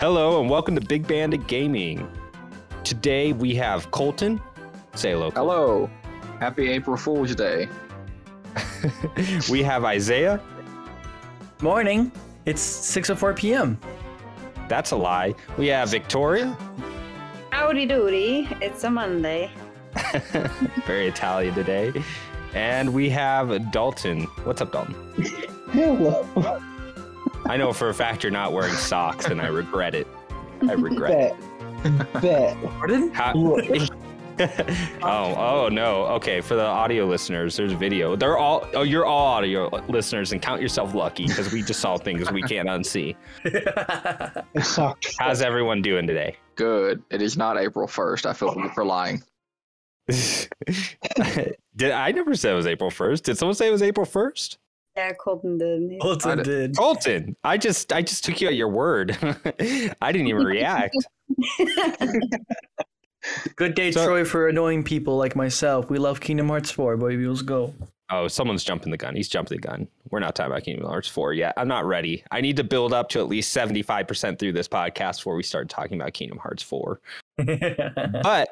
Hello and welcome to Big Bandit Gaming. Today we have Colton. Say hello. Colton. Hello. Happy April Fool's Day. we have Izayah. Morning. It's 6:04 p.m. That's a lie. We have Victoria. Howdy doody. It's a Monday. Very Italian today. And we have Dalton. What's up, Dalton? Hello. I know for a fact you're not wearing socks, and I regret it. I regret Bet. Bet. Pardon? it. How- oh, oh no. Okay, for the audio listeners, there's video. They're all. Oh, you're all audio listeners, and count yourself lucky because we just saw things we can't unsee. It sucked. How's everyone doing today? Good. It is not April 1st. I feel for lying. Did I never said it was April 1st? Did someone say it was April 1st? Yeah, Colton did. Colton I did. Colton, I just I just took you at your word. I didn't even react. Good day, So- Troy, for annoying people like myself. We love Kingdom Hearts 4, baby. Let's go. Oh, someone's jumping the gun. He's jumping the gun. We're not talking about Kingdom Hearts 4 yet. I'm not ready. I need to build up to at least 75% through this podcast before we start talking about Kingdom Hearts 4. But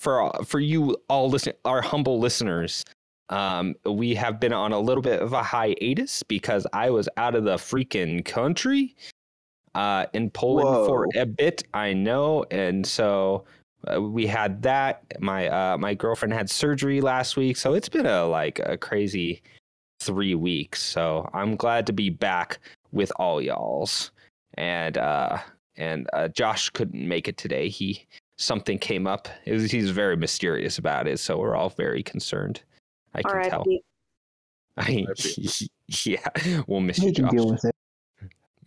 for for you all listen our humble listeners, um, we have been on a little bit of a hiatus because I was out of the freaking country uh, in Poland for a bit. I know, and so uh, we had that. My uh, my girlfriend had surgery last week, so it's been a like a crazy three weeks. So I'm glad to be back with all y'all's. And uh, and uh, Josh couldn't make it today. He something came up. Was, he's very mysterious about it, so we're all very concerned. I can right. tell. I, yeah, we'll miss you, You can Josh. deal with it.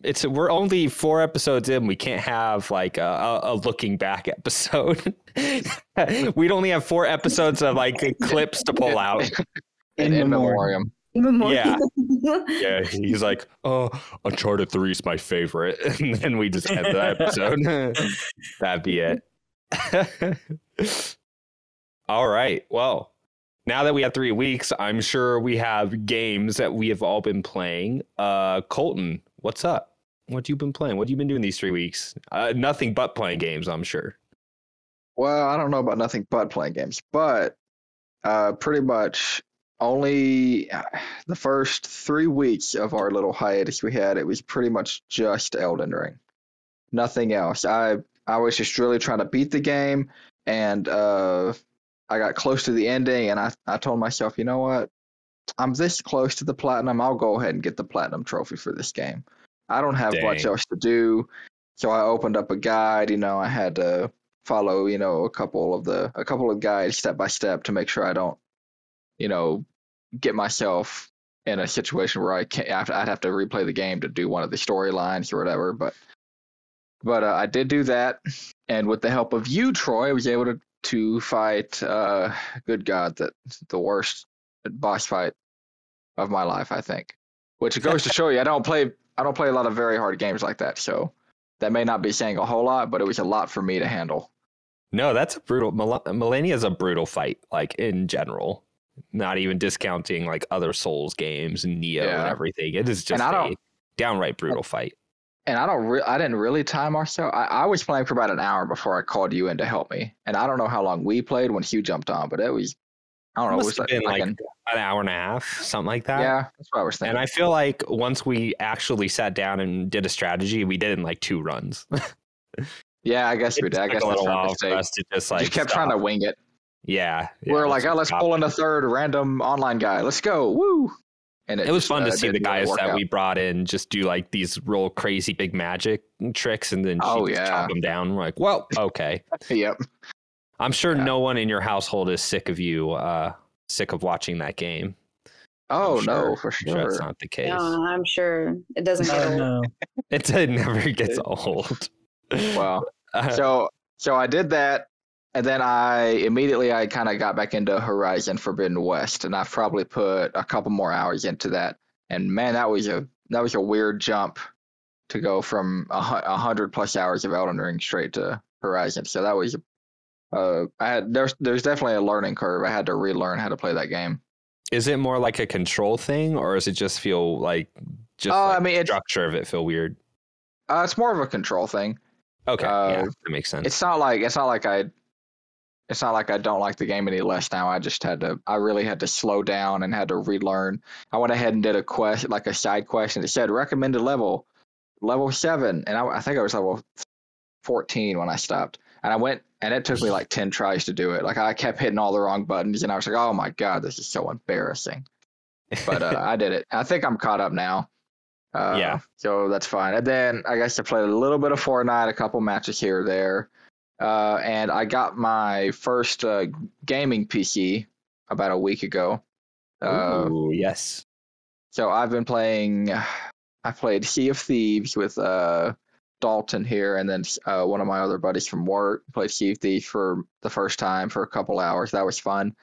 It's we're only four episodes in. We can't have like a, a, a looking back episode. We'd only have four episodes of like clips to pull out. In, In in memoriam. memoriam. Yeah. Yeah, he's like, "Oh, Uncharted Three is my favorite," and then we just end the episode. That'd be it. all right. Well, now that we have three weeks, I'm sure we have games that we have all been playing. Uh, Colton, what's up? What you been playing? What you been doing these three weeks? Uh, nothing but playing games, I'm sure. Well, I don't know about nothing but playing games, but uh, pretty much only the first three weeks of our little hiatus we had, it was pretty much just Elden Ring. Nothing else. I I was just really trying to beat the game, and uh, I got close to the ending, and I, I told myself, you know what? I'm this close to the platinum. I'll go ahead and get the platinum trophy for this game. I don't have much else to do, so I opened up a guide. You know, I had to follow, you know, a couple of the a couple of guides step by step to make sure I don't, you know, get myself in a situation where I can't. I'd I'd have to replay the game to do one of the storylines or whatever. But but uh, I did do that, and with the help of you, Troy, I was able to to fight. Uh, good God, that the worst boss fight of my life, I think. Which goes to show you, I don't play. I don't play a lot of very hard games like that, so that may not be saying a whole lot, but it was a lot for me to handle. No, that's a brutal. Mil- Malenia is a brutal fight, like in general. Not even discounting like other Souls games and Nioh and everything. It is just a downright brutal fight. And I don't re- I didn't really time ourselves. I, I was playing for about an hour before I called you in to help me, and I don't know how long we played when Hugh jumped on, but it was I don't know. It was have been like an- hour and a half, something like that. yeah, that's what I was thinking. And I feel like once we actually sat down and did a strategy, we did it in like two runs. yeah, I guess we did. I guess a that's little while for us to just like Just kept trying to wing it. Yeah, we yeah, are like, oh, let's pull in a third random online guy. Let's go, woo! And It was just, fun uh, to see the guys that out. we brought in just do like these real crazy big magic tricks and then Oh, just yeah. chop them down. We're like, well, okay. Yep. I'm sure Yeah. no one in your household is sick of you, uh, sick of watching that game. Oh I'm no, for I'm sure that's not the case. No, I'm sure it doesn't get Oh, old. no. It, it never gets old. Wow. Uh, so so I did that, and then I immediately I kind of got back into Horizon Forbidden West, and I've probably put a couple more hours into that. And man, that was a that was a weird jump to go from a, a hundred plus hours of Elden Ring straight to Horizon. So that was uh I had there's there's definitely a learning curve. I had to relearn how to play that game. is it more like a control thing, or does it just feel like just Oh, like I mean, the structure of it feel weird? Uh, it's more of a control thing. Okay, Uh, yeah, that makes sense. It's not like it's not like I. It's not like I don't like the game any less now. I just had to. I really had to slow down and had to relearn. I went ahead and did a quest, like a side quest, and it said recommended level, level seven, and I, I think I was level fourteen when I stopped. And I went, and it took me like ten tries to do it. Like I kept hitting all the wrong buttons, and I was like, "Oh my god, this is so embarrassing." But uh, I did it. I think I'm caught up now. Uh, Yeah. So that's fine. And then I guess I played a little bit of Fortnite, a couple matches here or there. Uh, and I got my first uh, gaming PC about a week ago. Uh, Ooh, yes. so I've been playing. I played Sea of Thieves with uh, Dalton here, and then uh, one of my other buddies from work played Sea of Thieves for the first time for a couple hours. That was fun.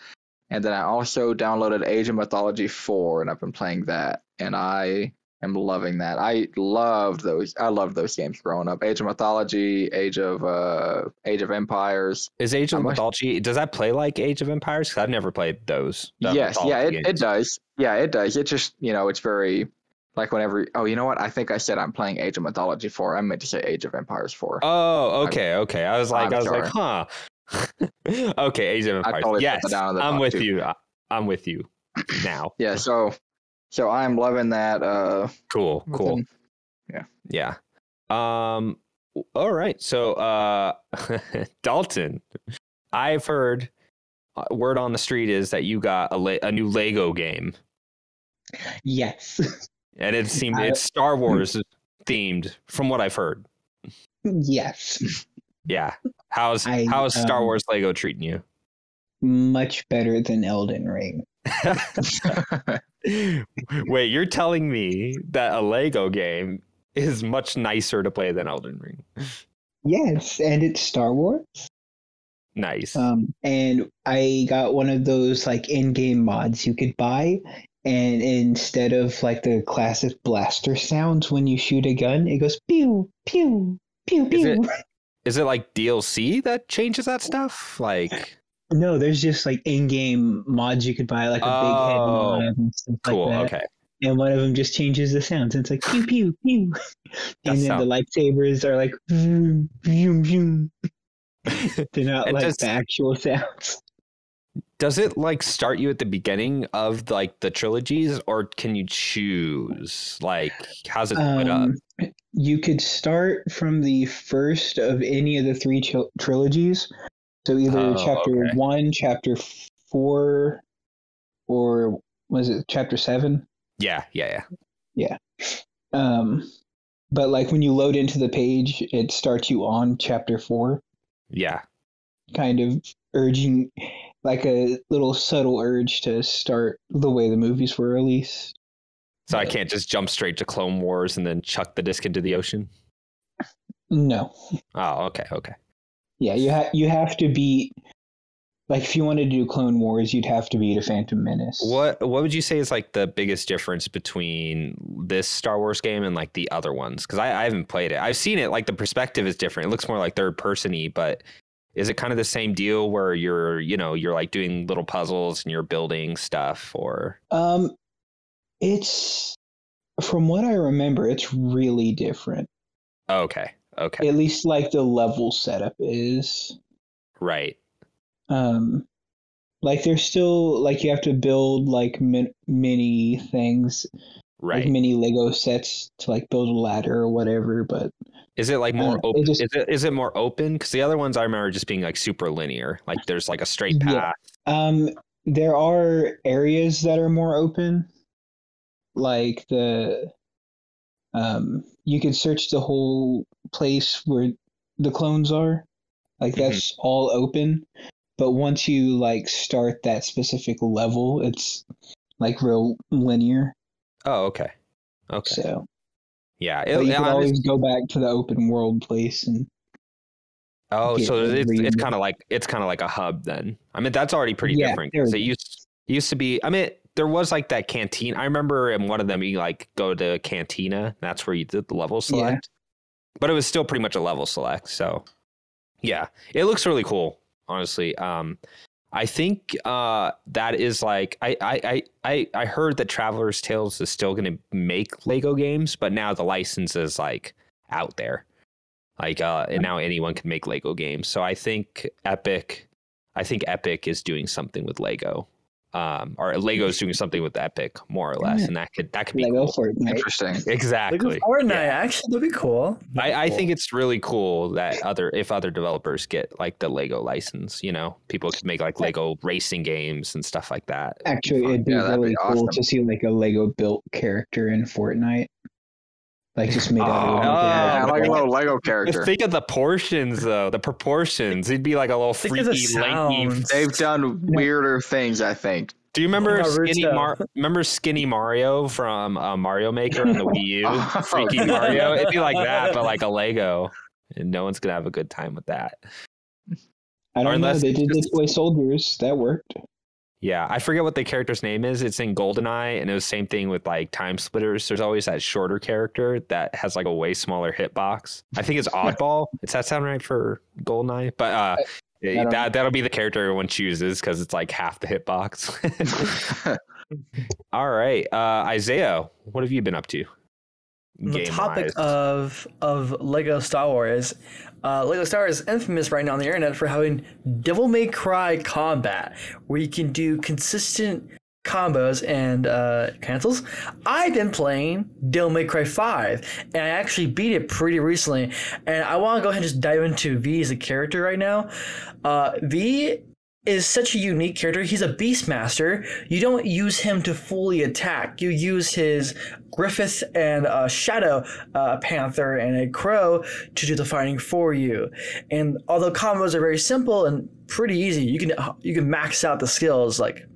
And then I also downloaded Age of Mythology 4, and I've been playing that, and I am loving that. I loved those. I loved those games growing up. Age of Mythology, Age of uh, Age of Empires. Is Age of much- Mythology does that play like Age of Empires? Because I've never played those. yes, yeah, it, it does. Yeah, it does. It just you know, it's very like whenever. Oh, you know what? I think I said I'm playing Age of Mythology 4. I meant to say Age of Empires 4. Oh, okay, okay. I was like, I'm I was like, huh. okay, Age of Empires. totally yes, I'm with too. you. I'm with you now. yeah, so so I'm loving that. Uh, Cool, cool. within- Yeah. Um. All right. So, uh, Dalton, I've heard uh, word on the street is that you got a le- a new Lego game, Yes. and it seemed I- it's Star Wars themed, from what I've heard. yes. Yeah. How's I, how's Star um, Wars Lego treating you? Much better than Elden Ring. Wait, you're telling me that a Lego game is much nicer to play than Elden Ring? Yes, and it's Star Wars. Nice. Um, and I got one of those like in-game mods you could buy, and instead of like the classic blaster sounds when you shoot a gun, it goes pew pew pew pew. Is it, is it like DLC that changes that stuff? Like, No, there's just like in-game mods you could buy, like a big head Oh, mod and stuff cool. like that. okay. And one of them just changes the sounds. It's like pew pew pew, and then sound- the lightsabers are like vroom, vroom, vroom. They're not like does- the actual sounds. Does it like start you at the beginning of like the trilogies, or can you choose? Like, how's it up? Um, you could start from the first of any of the three tril- trilogies. So either Oh, chapter okay. one, chapter four, or was it chapter seven? Yeah, yeah, yeah. Yeah. Um, but like when you load into the page, it starts you on chapter four, Yeah. kind of urging, like a little subtle urge to start the way the movies were released. So I can't just jump straight to Clone Wars and then chuck the disc into the ocean. No, Oh, okay, okay. Yeah, you have you have to beat. Like if you wanted to do Clone Wars, you'd have to beat a Phantom Menace. What What would you say is like the biggest difference between this Star Wars game and like the other ones? Because I, I haven't played it. I've seen it. Like the perspective is different. It looks more like third persony, but is it kind of the same deal where you're you know you're like doing little puzzles and you're building stuff or Um, it's from what I remember, it's really different. okay okay At least like the level setup is. right Um, like there's still like you have to build like min- many things, like right many Lego sets to like build a ladder or whatever. But is it like more Uh, it open just- is it is it more open because the other ones I remember just being like super linear like there's like a straight Yeah. path um, there are areas that are more open, like the um, you can search the whole place where the clones are, like Mhm. that's all open. But once you like start that specific level, it's like real linear. oh okay okay So, yeah but you can always go back to the open world place and Oh, so it's it's kind of like it's kind of like a hub then. I mean, that's already pretty Yeah, different. there 'cause it it used it used to be. I mean, there was like that canteen. I remember in one of them you like go to cantina. That's where you did the level select. But it was still pretty much a level select. So yeah, it looks really cool. Honestly, um, I think uh, that is like I I I I heard that Traveler's Tales is still going to make Lego games, but now the license is like out there. Like uh, and now anyone can make Lego games. So I think Epic, I think Epic is doing something with Lego, um, or Lego's doing something with Epic more or less, Yeah. and that could that could be Lego cool. Fortnite. Interesting. exactly. Like Fortnite, Yeah. actually, that'd be cool. I, I Cool. think it's really cool that other if other developers get like the Lego license, you know, people could make like Lego racing games and stuff like that. It'd be Actually, it'd be Yeah, really be cool awesome. to see like a Lego built character in Fortnite, like just made out Oh, of Yeah, Oh, like a little Lego character. Just character. think of the portions though, the proportions. He'd be like a little Think of the freaky, lanky. They've done weirder things, I think. Do you remember Naruto. Skinny Mar- Remember Skinny Mario from uh, Mario Maker on the Wii U? Oh, Freaky Mario. It'd be like that, but like a Lego, and no one's gonna have a good time with that. I Or don't know. unless They did the just- toy soldiers. That worked. Yeah, I forget what the character's name is. It's in GoldenEye, and it was same thing with like Time Splitters. There's always that shorter character that has like a way smaller hitbox. I think it's Oddball. Does that sound right for GoldenEye? But uh, don't that that'll be the character everyone chooses because it's like half the hitbox. All right, uh, Izayah, what have you been up to? On the topic of of Lego Star Wars, uh, Lego Star is infamous right now on the internet for having Devil May Cry combat, where you can do consistent combos and uh, cancels. I've been playing Devil May Cry 5, and I actually beat it pretty recently. And I want to go ahead and just dive into V as a character right now. Uh, v is such a unique character. He's a Beastmaster. You don't use him to fully attack. You use his Griffon and a Shadow uh, Panther and a Crow to do the fighting for you. And although combos are very simple and pretty easy, you can you can max out the skills like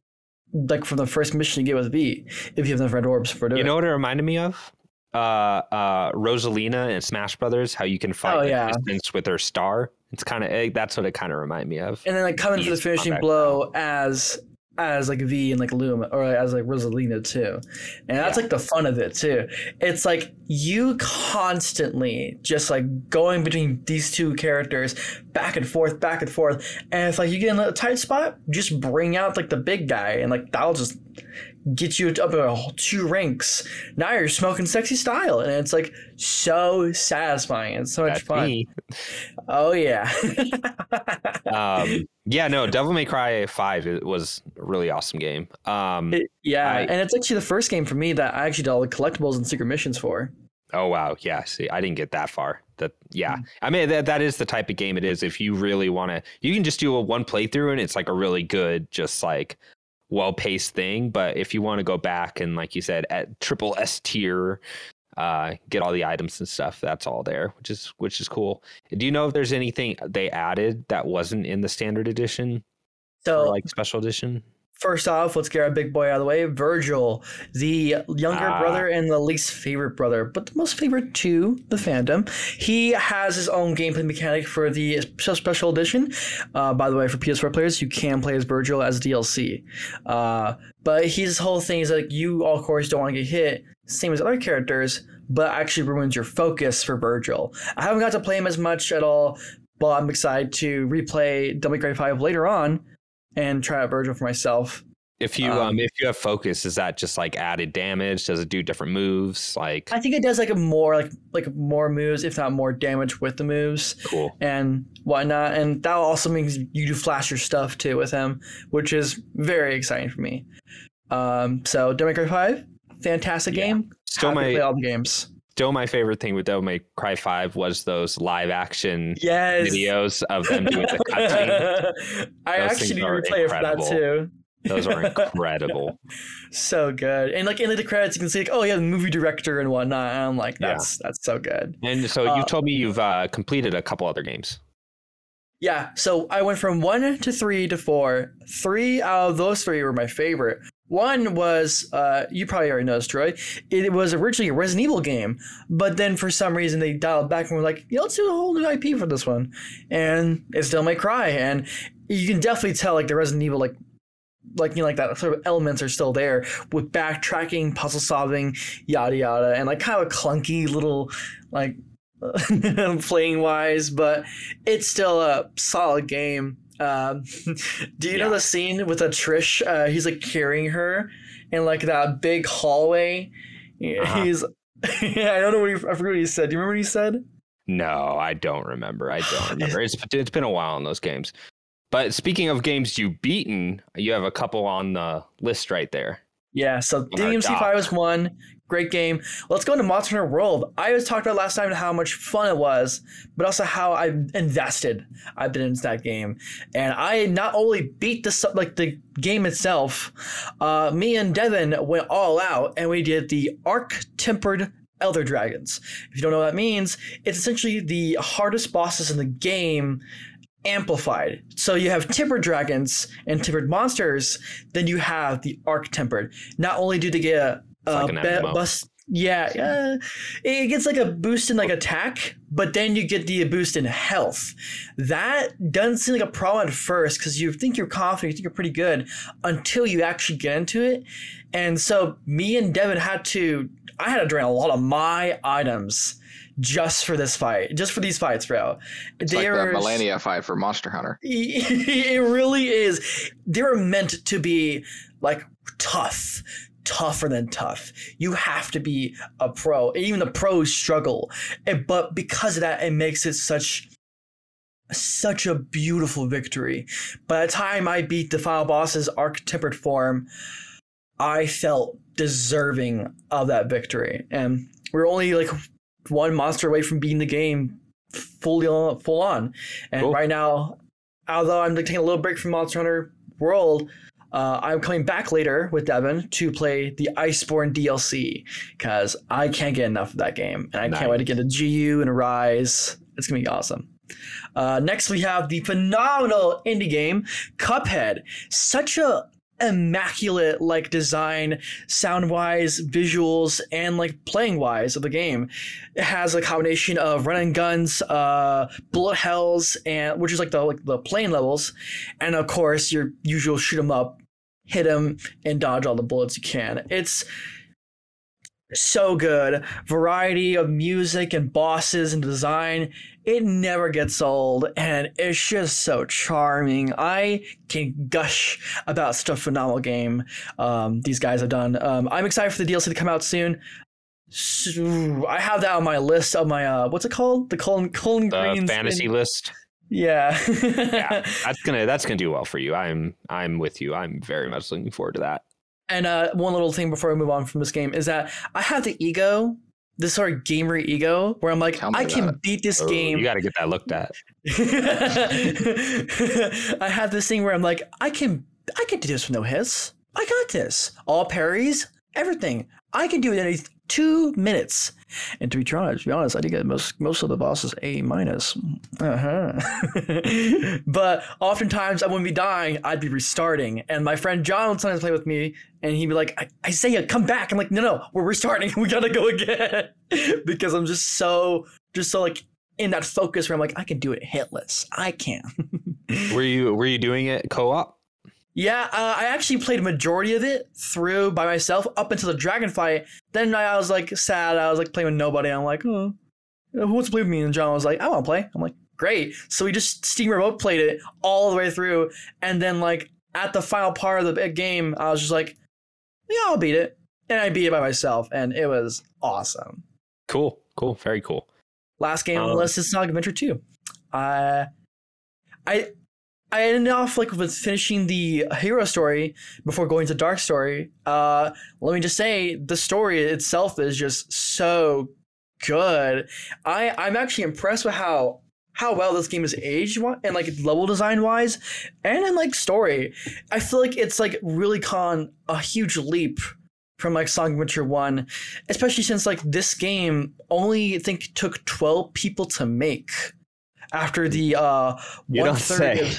like from the first mission you get with V if you have enough red orbs for doing. You know what it reminded me of? Uh, uh, Rosalina and Smash Brothers. How you can fight Oh, yeah. distance with her star. It's kind of eh, that's what it kind of reminded me of. and then like coming for the finishing blow as as like V and like Luma or as like Rosalina too. And that's Yeah. like the fun of it too. It's like you constantly just like going between these two characters back and forth, back and forth. And if like you get in a tight spot, just bring out like the big guy and like that'll just get you up a whole two ranks. Now you're smoking sexy style and it's like so satisfying. It's so much fun. me. Oh yeah. um, yeah, no, Devil May Cry Five it was a really awesome game. Um, It- yeah, I- and it's actually the first game for me that I actually did all the collectibles and secret missions for. oh wow, yeah. See, I didn't get that far. That yeah, Mm. I mean that that is the type of game it is. If you really want to, you can just do a one playthrough and it's like a really good, just like well paced thing. But if you want to go back and like you said at triple S tier. Uh, get all the items and stuff. That's all there, which is which is cool. Do you know if there's anything they added that wasn't in the standard edition So or like special edition? First off, let's get our big boy out of the way. Virgil, the younger Ah. brother and the least favorite brother, but the most favorite to the fandom. He has his own gameplay mechanic for the special edition. Uh, by the way, for PS4 players, you can play as Virgil as DLC. Uh, but his whole thing is like you, all of course, don't want to get hit, same as other characters, but actually ruins your focus for Virgil. I haven't got to play him as much at all, but I'm excited to replay May Cry 5 later on and try out Virgil for myself. If you Um, um, if you have focus, is that just like added damage? Does it do different moves? Like I think it does like a more like like more moves, if not more damage with the moves cool. and whatnot. And that also means you do flash your stuff too with him, which is very exciting for me. Um, so Demon Cry Five, fantastic Yeah. game. Still Happy my all the games. Still my favorite thing with Devil May Cry Five was those live action Yes. videos of them doing the cutscene. I Those actually things need to replay it for that too. Those are incredible. So good. And like in the credits you can see like, oh yeah, the movie director and whatnot. And I'm like, Yeah. that's that's so good. and so Uh, you told me you've uh, completed a couple other games. Yeah, so I went from one to three to four. Three out of those three were my favorite. One was, uh, you probably already noticed, Troy. It was originally a Resident Evil game, but then for some reason they dialed back and were like, yeah, let's do a whole new IP for this one. And it still may cry. And you can definitely tell, like, the Resident Evil, like, like you know, like that sort of elements are still there with backtracking, puzzle solving, yada yada, and like kind of a clunky little like playing wise, but it's still a solid game. Um, do you know the scene with a Trish? Uh, he's like carrying her in like that big hallway. Uh-huh. He's yeah, I don't know what he, I forget what he said. Do you remember what he said? No, I don't remember. I don't remember. It's it's been a while in those games. But speaking of games you've beaten, you have a couple on the list right there. Yeah, so DMC5 dock. was one. Great game. Let's go into Monster Hunter World. I was talked about last time how much fun it was, but also how I've invested I've been into that game. And I not only beat the like the game itself, uh, me and Devin went all out and we did the Arc Tempered Elder Dragons. If you don't know what that means, it's essentially the hardest bosses in the game amplified. So you have tempered dragons and tempered monsters, then you have the arc tempered. Not only do they get a, It's a like uh, an be- MMO. bus, yeah, yeah, it gets like a boost in like attack, but then you get the boost in health. That doesn't seem like a problem at first because you think you're confident, you think you're pretty good until you actually get into it. And so me and Devin had to, I had to drain a lot of my items just for this fight, just for these fights, bro. It's like They're- the Malenia fight for Monster Hunter. it really is. They're meant to be like tough, tougher than tough. You have to be a pro. Even the pros struggle, And- but because of that, it makes it such such a beautiful victory. By the time I beat the final boss's arc tempered form, I felt deserving of that victory, and we're only like one monster away from beating the game fully on, full on. And Cool. right now, although I'm like, taking a little break from Monster Hunter World, uh, I'm coming back later with Devin to play the Iceborne DLC because I can't get enough of that game, and I can't wait to get a GU and a Rise. It's gonna be awesome. Uh, next, we have the phenomenal indie game Cuphead. Such a immaculate like design sound wise visuals and like playing wise of the game. It has a combination of run and guns uh bullet hells and which is like the like the plane levels. And of course your usual shoot 'em up hit 'em and dodge all the bullets you can. It's so good variety of music and bosses and design it never gets old and it's just so charming i can gush about such a phenomenal game um, these guys have done um, i'm excited for the dlc to come out soon so, i have that on my list of my uh, what's it called the colin colin The greens fantasy list. yeah Yeah, that's gonna that's gonna do well for you. I'm I'm with you. I'm very much looking forward to that. And uh, one little thing before we move on from this game is that I have the ego, this sort of gamer ego, where I'm like, I can it. beat this Oh, game. You got to get that looked at. I have this thing where I'm like, I can, I can do this with no hits. I got this. All parries, everything. I can do it in a- two minutes. And to be honest, to be honest, I did get most most of the bosses A minus. Uh-huh. but oftentimes I wouldn't be dying, I'd be restarting. And my friend John would sometimes play with me, and he'd be like, "I- Izayah, come back." I'm like, "No, no, we're restarting. We gotta go again," because I'm just so, just so like in that focus where I'm like, I can do it hitless. I can. Were you were you doing it co-op? Yeah, uh, I actually played a majority of it through by myself up until the dragon fight. Then I was like sad. I was like playing with nobody. I'm like, oh, who wants to play with me? And John was like, I want to play. I'm like, great. So we just Steam Remote played it all the way through. And then like at the final part of the game, I was just like, yeah, I'll beat it. And I beat it by myself, and it was awesome. Cool, cool, very cool. Last game on the Um, list is Sonic Adventure 2. Uh, I I ended off like with finishing the hero story before going to dark story. Uh, let me just say the story itself is just so good. I I'm actually impressed with how how well this game is aged and like level design wise and in like story. I feel like it's like really gone a huge leap from like Sonic Adventure 1, especially since like this game only I think took 12 people to make after the uh You one don't say. of-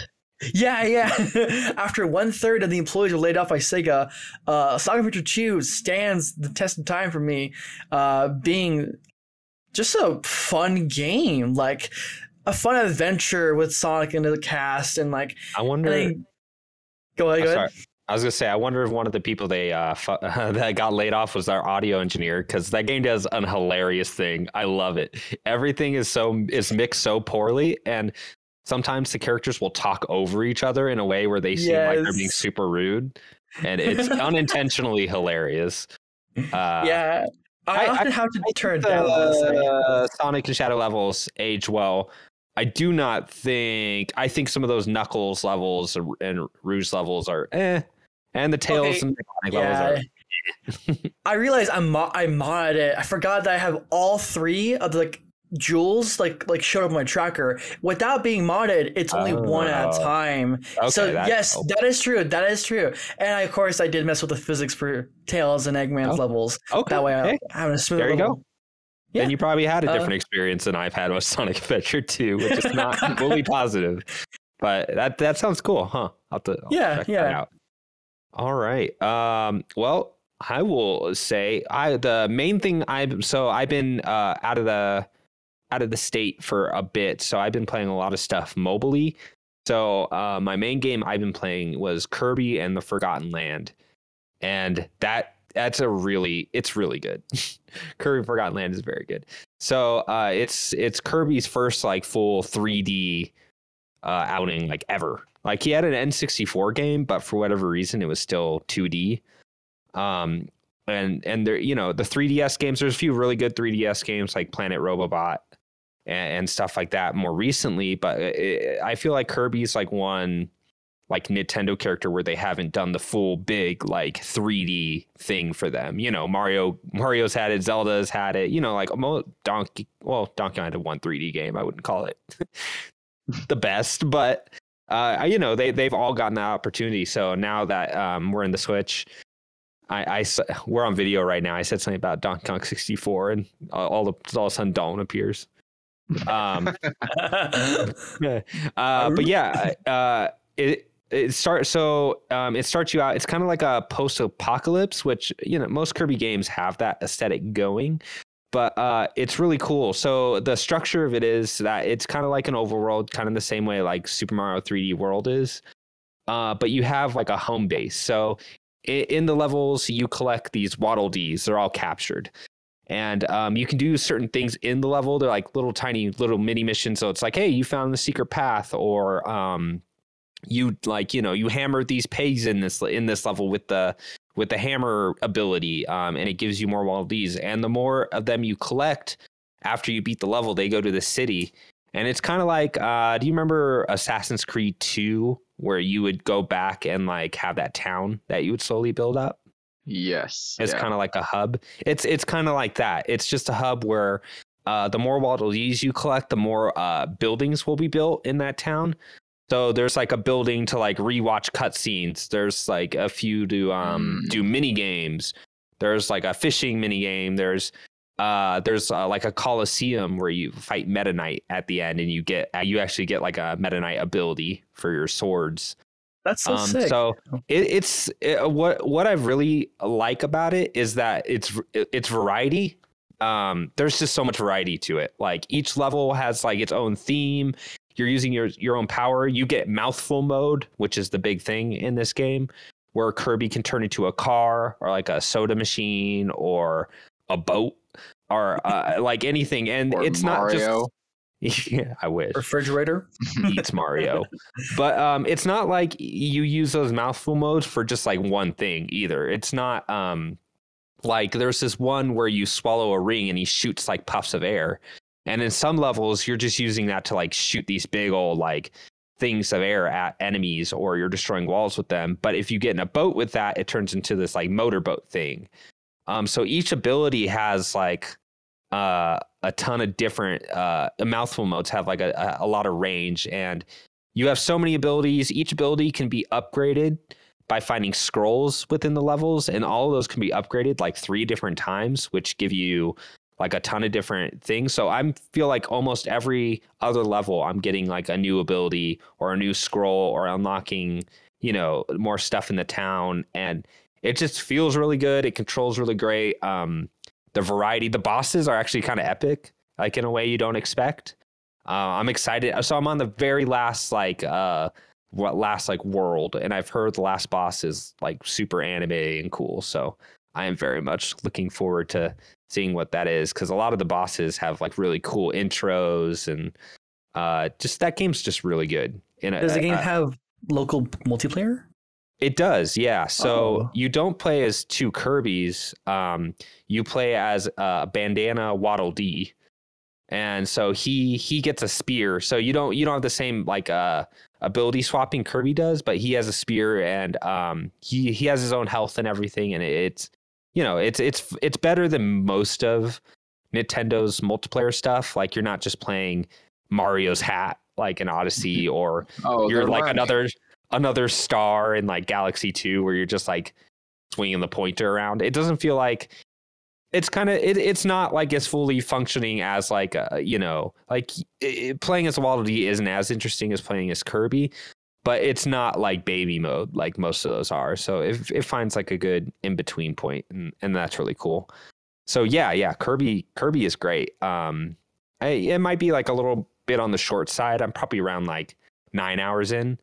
yeah, yeah. After one third of the employees were laid off by Sega, uh, Sonic Adventure 2 stands the test of time for me, uh, being just a fun game, like a fun adventure with Sonic into the cast, and like, I wonder. I- go ahead, go sorry. ahead. I was gonna say, I wonder if one of the people they uh, fu- that got laid off was our audio engineer because that game does an hilarious thing. I love it. Everything is so is mixed so poorly, and sometimes the characters will talk over each other in a way where they seem like they're being super rude, and it's unintentionally hilarious. Uh, yeah. I, I- often have to I turn down. the Sonic and Shadow levels age well. I do not think. I think some of those Knuckles levels and Rouge levels are eh, and the Tails Okay, and Sonic levels are. I realized I'm mo- I modded it. I forgot that I have all three of the like jewels like like showed up on my tracker. Without being modded, it's only one at a Oh. time. Okay, so yes, helps. that is true. That is true. And I, of course, I did mess with the physics for Tails and Eggman's Oh, levels. Okay, That way, I hey, have a smooth. there you level. go. Yeah. And you probably had a Uh, different experience than I've had with Sonic Adventure 2, which is not fully positive. But that that sounds cool, huh? I'll have to, I'll Yeah, check that yeah. out. All right. Um, well, I will say I the main thing I've so I've been uh, out of the out of the state for a bit, so I've been playing a lot of stuff mobily. So uh, my main game I've been playing was Kirby and the Forgotten Land, and that that's a really it's really good. Kirby Forgotten Land is very good. So uh, it's it's Kirby's first like full 3D uh, outing like ever. Like he had an N64 game, but for whatever reason, it was still 2D. Um, and and there, you know, the 3DS games. There's a few really good 3DS games like Planet Robobot and, and stuff like that more recently. But it, I feel like Kirby's like one like Nintendo character where they haven't done the full big like 3D thing for them. You know, Mario Mario's had it, Zelda's had it. You know, like Donkey. Well, Donkey Kong had a one 3D game. I wouldn't call it the best, but uh, you know they they've all gotten that opportunity. So now that um, we're in the Switch, I, I we're on video right now. I said something about Donkey Kong 64, and all, all, all of a sudden Dawn appears. Um, uh, but yeah, uh, it it starts so um, it starts you out. It's kind of like a post-apocalypse, which you know most Kirby games have that aesthetic going. But uh, it's really cool. So the structure of it is that it's kind of like an overworld, kind of the same way like Super Mario 3D World is. Uh, but you have like a home base. So in the levels, you collect these Waddle Dees. They're all captured and um, you can do certain things in the level. They're like little tiny little mini missions. So it's like, hey, you found the secret path, or um, you like you know you hammered these pegs in this in this level with the with the hammer ability, um, and it gives you more Dees. And the more of them you collect after you beat the level, they go to the city. And it's kind of like, uh, do you remember Assassin's Creed 2, where you would go back and like have that town that you would slowly build up? Yes. It's yeah. kind of like a hub. It's it's kind of like that. It's just a hub where uh, the more Waddle Dees you collect, the more uh, buildings will be built in that town. So there's like a building to like rewatch cutscenes. There's like a few to um, Mm. do mini games. There's like a fishing mini game. There's uh, there's uh, like a coliseum where you fight Meta Knight at the end, and you get uh, you actually get like a Meta Knight ability for your swords. That's so Um, sick. so it, it's it, what what I really like about it is that it's it's variety. Um, there's just so much variety to it. Like each level has like its own theme. You're using your your own power. You get mouthful mode, which is the big thing in this game, where Kirby can turn into a car or like a soda machine or a boat or uh, like anything. And Or it's Mario. not just yeah, I wish Refrigerator. eats Mario. But um, it's not like you use those mouthful modes for just like one thing either. It's not um, like there's this one where you swallow a ring and he shoots like puffs of air. And in some levels, you're just using that to like shoot these big old like things of air at enemies or you're destroying walls with them. But if you get in a boat with that, it turns into this like motorboat thing. Um, so each ability has like uh, a ton of different uh, mouthful modes have like a, a, lot of range and you have so many abilities. Each ability can be upgraded by finding scrolls within the levels and all of those can be upgraded like three different times which give you like a ton of different things. So i feel like almost every other level i'm getting like a new ability or a new scroll or unlocking you know more stuff in the town and it just feels really good. It controls really great. Um the variety the bosses are actually kind of epic like in a way you don't expect uh, i'm excited so i'm on the very last like uh what last like world and i've heard the last boss is like super anime and cool so i am very much looking forward to seeing what that is because a lot of the bosses have like really cool intros and uh just that game's just really good and Does the game have local multiplayer? It does, yeah. So Oh. you don't play as two Kirby's. Um, you play as uh, Bandana Waddle Dee, and so he he gets a spear. So you don't you don't have the same like uh, ability swapping Kirby does, but he has a spear and um, he he has his own health and everything, and it's you know it's it's it's better than most of Nintendo's multiplayer stuff. Like you're not just playing Mario's hat like in Odyssey or Oh, you're like learning. another another star in like Galaxy 2 where you're just like swinging the pointer around. It doesn't feel like it's kind of it, it's not like it's fully functioning as like a, you know like i playing as Waddle Dee isn't as interesting as playing as Kirby, but it's not like baby mode like most of those are. So it it finds like a good in between point and and that's really cool. So yeah, yeah, Kirby Kirby is great. Um, I, it might be like a little bit on the short side. I'm probably around like nine hours in.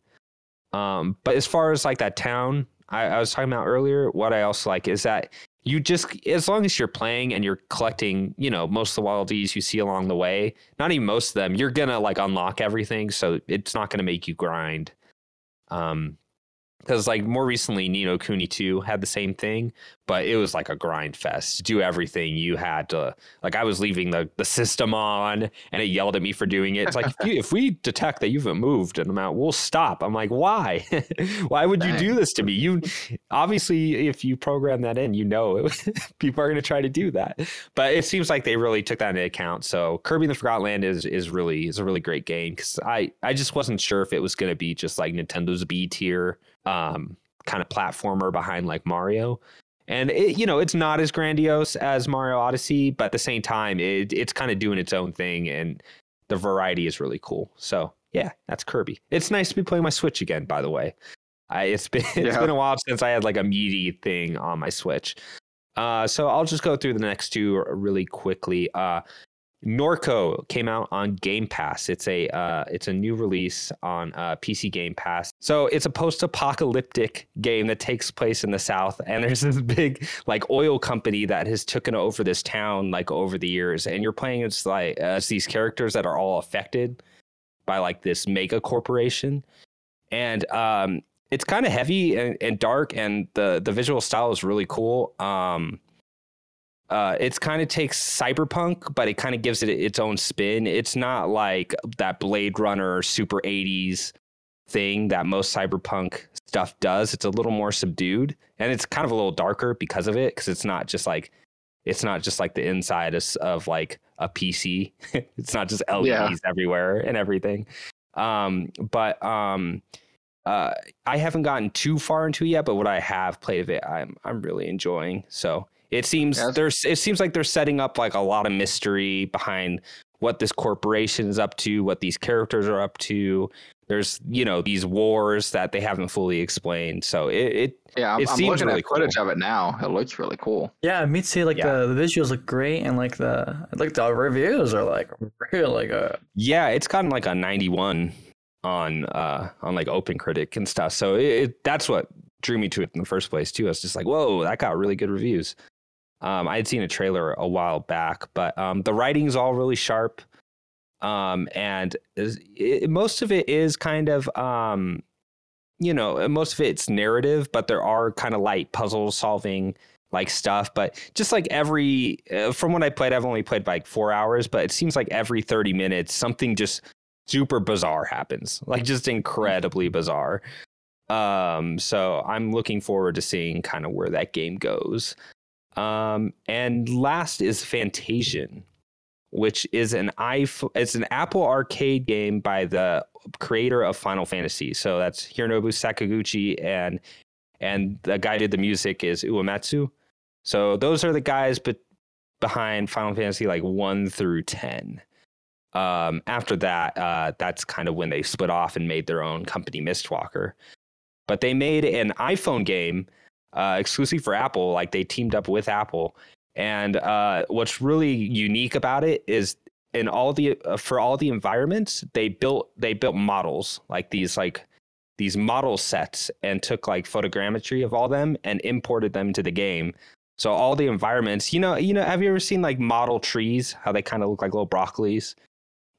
Um, but as far as like that town I, I was talking about earlier, what I also like is that you just as long as you're playing and you're collecting, you know, most of the Waddle Dees you see along the way, not even most of them, you're gonna like unlock everything. So it's not gonna make you grind. Um because like more recently Ni no Kuni 2 had the same thing, but it was like a grind fest. Do everything you had to like I was leaving the, the system on and it yelled at me for doing it. It's like if, you, if we detect that you haven't moved an amount, we'll stop. I'm like, why? why would you do this to me? You obviously if you program that in, you know it, people are gonna try to do that. But it seems like they really took that into account. So Kirby and the Forgotten Land is is really is a really great game because I I just wasn't sure if it was gonna be just like Nintendo's B tier um kind of platformer behind like Mario. And it, you know, it's not as grandiose as Mario Odyssey, but at the same time, it, it's kind of doing its own thing, and the variety is really cool. So yeah, that's Kirby. It's nice to be playing my Switch again. By the way, I, it's been it's Yeah. been a while since I had like a meaty thing on my Switch. Uh, so I'll just go through the next two really quickly. Uh, Norco came out on Game Pass. It's a uh, it's a new release on uh, PC Game Pass. So it's a post-apocalyptic game that takes place in the South, and there's this big like oil company that has taken over this town like over the years, and you're playing as like as these characters that are all affected by like this mega corporation, and um, it's kind of heavy and, and dark, and the the visual style is really cool. Um, uh, it's kind of takes cyberpunk, but it kind of gives it its own spin. It's not like that Blade Runner super 80s thing that most cyberpunk stuff does. It's a little more subdued and it's kind of a little darker because of it because it's not just like it's not just like the inside of, of like a PC. it's not just LEDs Yeah. everywhere and everything. Um, but um, uh, I haven't gotten too far into it yet, but what I have played of it, I'm I'm really enjoying. So it seems Yeah. there's it seems like they're setting up like a lot of mystery behind what this corporation is up to, what these characters are up to. There's you know these wars that they haven't fully explained. So it, it Yeah, I'm, It I'm seems looking really at footage of it now. It looks really cool. Yeah, me too. Like Yeah. the, the visuals look great, and like the like the reviews are like really good. yeah, it's gotten like a 91 on uh on like Open Critic and stuff. So it, it, that's what drew me to it in the first place too. I was just like, whoa, that got really good reviews. Um, I had seen a trailer a while back, but um, the writing's all really sharp, um, and it, most of it is kind of um, you know, most of it's narrative, but there are kind of light puzzle solving like stuff. But just like every, uh, from what I played, I've only played like four hours, but it seems like every 30 minutes, something just super bizarre happens, like just incredibly bizarre. Um, so I'm looking forward to seeing kind of where that game goes. Um, and last is Fantasian, which is an iPhone, it's an Apple Arcade game by the creator of Final Fantasy. So that's Hironobu Sakaguchi and and the guy did the music is Uematsu. So those are the guys but behind Final Fantasy like 1 through 10. Um, after that, uh, that's kind of when they split off and made their own company, Mistwalker. But they made an iPhone game uh, exclusive for Apple. Like they teamed up with Apple. And uh, what's really unique about it is in all the uh, for all the environments they built they built models like these like these model sets and took like photogrammetry of all them and imported them to the game. So all the environments, you know, you know, have you ever seen like model trees? How they kind of look like little broccolis?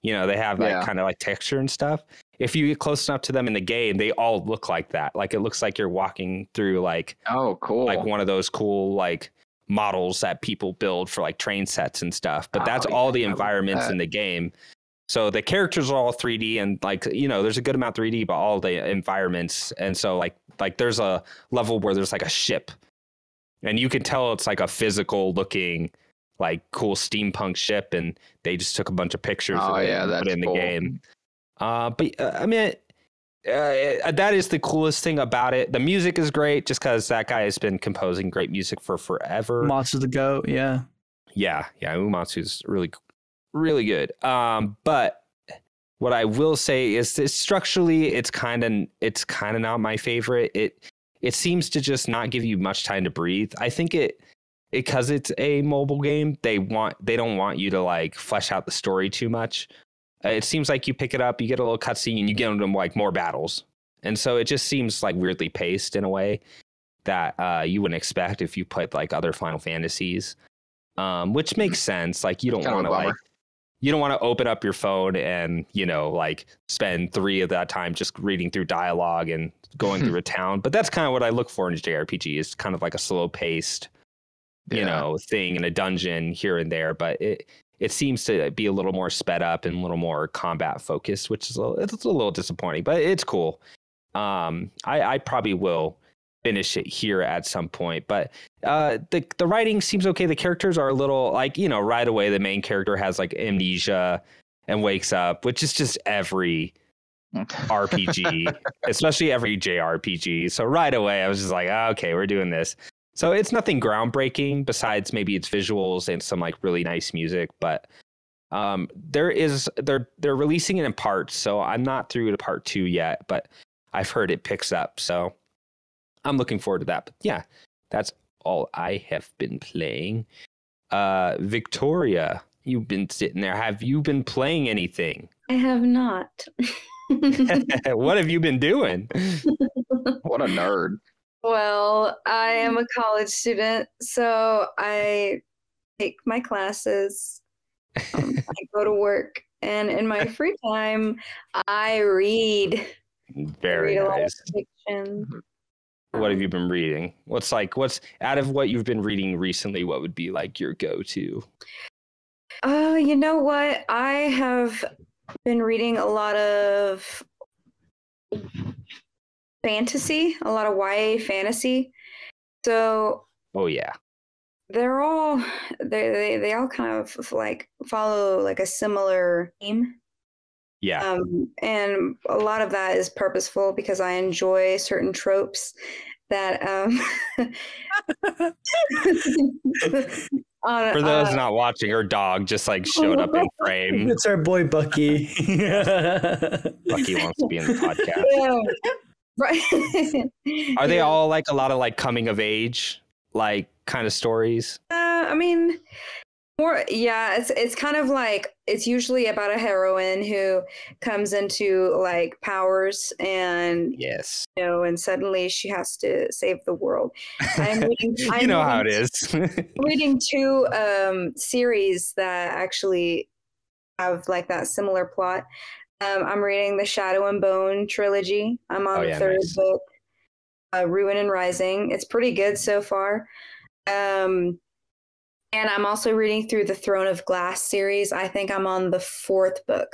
You know, they have like Yeah. kind of like texture and stuff. If you get close enough to them in the game, they all look like that. Like it looks like you're walking through like Oh, cool. like one of those cool like models that people build for like train sets and stuff. But that's Oh, all the yeah, love environments in the game. So the characters are all 3D and like you know there's a good amount 3D, but all the environments and so like like there's a level where there's like a ship, and you can tell it's like a physical looking like cool steampunk ship, and they just took a bunch of pictures Oh, of it yeah, and put that's it in cool. the game. Uh, but uh, I mean, uh, that is the coolest thing about it. The music is great, just because that guy has been composing great music for forever. Monster the Goat, yeah. yeah, yeah, Uematsu's really, really good. Um, but what I will say is that structurally, it's kind of it's kind of not my favorite. It it seems to just not give you much time to breathe. I think it because it's a mobile game. They want they don't want you to like flesh out the story too much. Uh, it seems like you pick it up, you get a little cutscene, and you get into like more battles, and so it just seems like weirdly paced in a way that uh, you wouldn't expect if you played like other Final Fantasies, um, which makes sense. Like you don't want to like you don't want to open up your phone and you know like spend three of that time just reading through dialogue and going through a town. But that's kind of what I look for in a JRPG is kind of like a slow paced you Yeah. know thing in a dungeon here and there but it it seems to be a little more sped up and a little more combat focused which is a, little- it's a little disappointing but it's cool um i i probably will finish it here at some point but uh the the writing seems okay the characters are a little like you know right away the main character has like amnesia and wakes up which is just every RPG, especially every JRPG. So right away, I was just like, "Ah, okay, we're doing this. So it's nothing groundbreaking besides maybe its visuals and some like really nice music, but um, there is they're they're releasing it in parts. So I'm not through to part two yet, but I've heard it picks up. So I'm looking forward to that. But yeah, that's all I have been playing. Uh, Victoria, you've been sitting there. Have you been playing anything? I have not. what have you been doing? what a nerd. Well, I am a college student, so I take my classes, um, I go to work, and in my free time, I read. I Very read lot of nice. fiction. What have you been reading? What's like what's out of what you've been reading recently, what would be like your go-to? Uh, you know what? I have been reading a lot of fantasy, a lot of YA fantasy. So Oh yeah. they're all they they they all kind of like follow like a similar theme. Yeah. Um, and a lot of that is purposeful because I enjoy certain tropes that um on, For those uh, not watching, her dog just like showed up in frame. It's our boy Bucky. Bucky wants to be in the podcast. Yeah. Right. Are they all like a lot of like coming of age, like kind of stories? Uh, I mean, more. Yeah, it's it's kind of like it's usually about a heroine who comes into like powers, and Yes. you know, and suddenly she has to save the world. I'm reading, you I'm know how it is. I'm reading two um, series that actually have like that similar plot. Um, I'm reading the Shadow and Bone trilogy. I'm on Oh, the yeah, third nice. book, uh, Ruin and Rising. It's pretty good so far. Um, and I'm also reading through the Throne of Glass series. I think I'm on the fourth book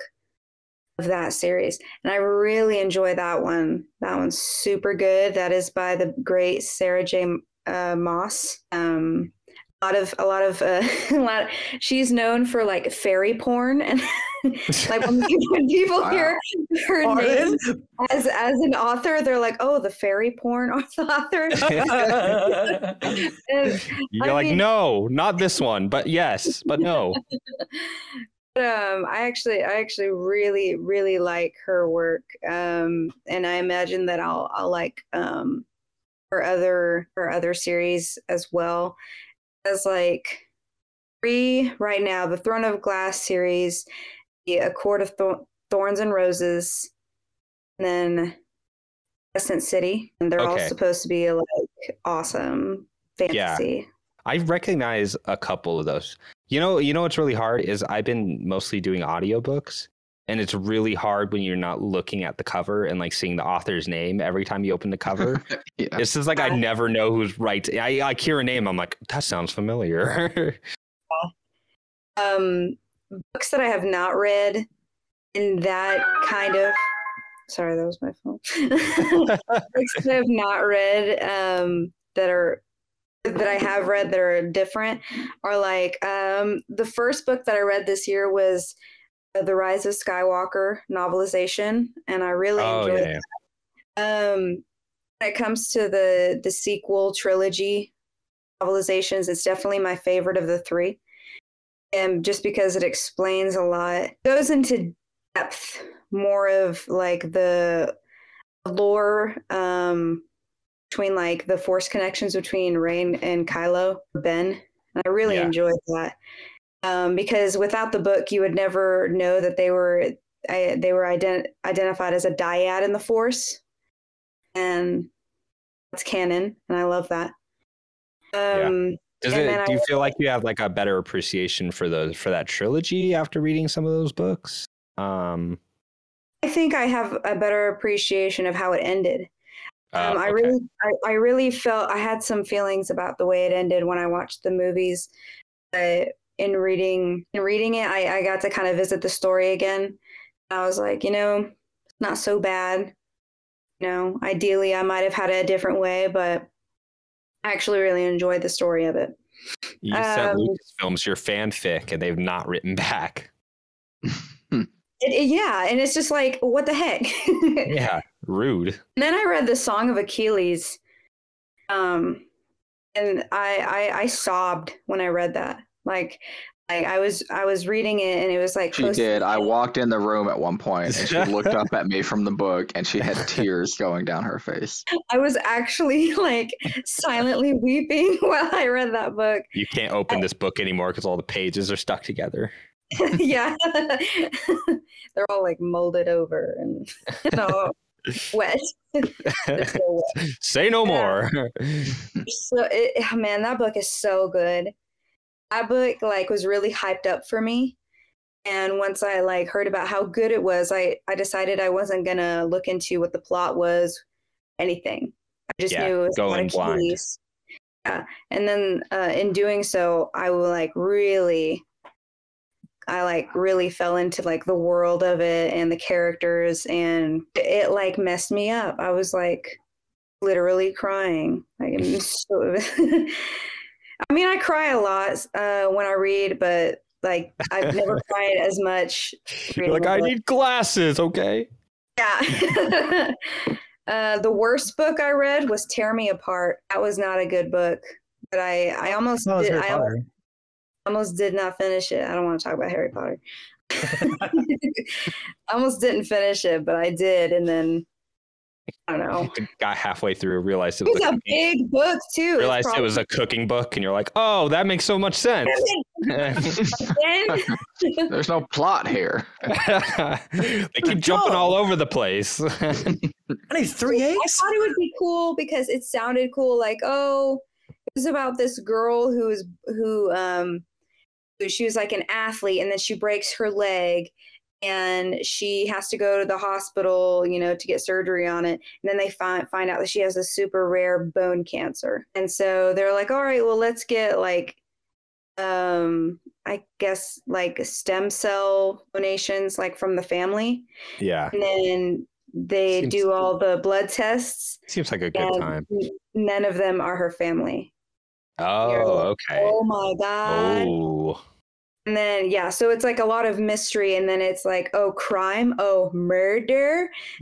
of that series, and I really enjoy that one. That one's super good. That is by the great Sarah J. Uh, Maas. Um, lot of a lot of uh, a lot. she's known for like fairy porn, and like when, people Wow. hear her name as as an author, they're like, "Oh, the fairy porn author." And, You're I like, mean- no, not this one, but yes, but no. um, I actually, I actually really, really like her work, um, and I imagine that I'll, I'll like um, her other, her other series as well. As like three right now, the Throne of Glass series, the A Court of Thor- Thorns and Roses, and then Crescent City, and they're all supposed to be like awesome fantasy. Yeah. I recognize a couple of those. You know, you know what's really hard is I've been mostly doing audiobooks. And it's really hard when you're not looking at the cover and like seeing the author's name every time you open the cover. yeah. It's just like I never know who's right. I like hear a name, I'm like, that sounds familiar. um books that I have not read in that kind of sorry, that was my phone. books that I have not read um that are that I have read that are different are like um the first book that I read this year was the Rise of Skywalker novelization, and I really oh enjoyed yeah. that. Um, when it comes to the the sequel trilogy novelizations, it's definitely my favorite of the three, and just because it explains a lot, goes into depth more of like the lore um, between like the force connections between Rey and Kylo Ren, and I really Yeah. enjoyed that um, because without the book, you would never know that they were I, they were ident- identified as a dyad in the Force, and that's canon, and I love that. Um, Does it? Do I- you feel like you have like a better appreciation for the for that trilogy after reading some of those books? Um, I think I have a better appreciation of how it ended. Um, uh, I okay. really, I, I really felt I had some feelings about the way it ended when I watched the movies. Uh, in reading, in reading it, I, I got to kind of visit the story again. I was like, you know, not so bad. You know, ideally, I might have had it a different way, but I actually really enjoyed the story of it. You sent um, Lucasfilms your fanfic, and they've not written back. It, it- yeah, and it's just like, what the heck? Yeah, rude. And then I read the Song of Achilles, um, and I, I I sobbed when I read that. Like, like I was I was reading it, and it was like She did. I walked in the room at one point and she looked up at me from the book and she had tears going down her face. I was actually like silently weeping while I read that book. You can't open this book anymore because all the pages are stuck together. yeah, they're all like molded over and you know wet. So wet. Say no more. so it, man that book is so good that book like was really hyped up for me and once i like heard about how good it was i i decided i wasn't gonna look into what the plot was anything i just Yeah, knew it was going blind. Achilles. yeah and then uh, in doing so i will like really i like really fell into like the world of it and the characters and it like messed me up i was like literally crying. Like, so, I mean, I cry a lot uh, when I read, but like I've never cried as much. You're like, I book." need glasses, okay? Yeah. uh, the worst book I read was Tear Me Apart. That was not a good book, but I I almost No, did, I Potter. almost did not finish it. I don't want to talk about Harry Potter. I almost didn't finish it, but I did, and then I don't know. Got halfway through, realized it It was, was a a big book too. It's realized it was a cooking book, and you're like, oh, that makes so much sense. There's no plot here. they keep jumping all over the place. I need three eggs. I thought it would be cool because it sounded cool. Like, oh, it was about this girl who was who um she was like an athlete, and then she breaks her leg, and she has to go to the hospital, you know, to get surgery on it. And then they find find out that she has a super rare bone cancer, and so they're like, all right, well, let's get like um i guess like stem cell donations like from the family. Yeah, and then they Seems- do all the blood tests. Seems like a good time. none of them are her family. Oh, okay. oh my god. Oh, and then yeah so it's like a lot of mystery and then it's like oh crime oh murder.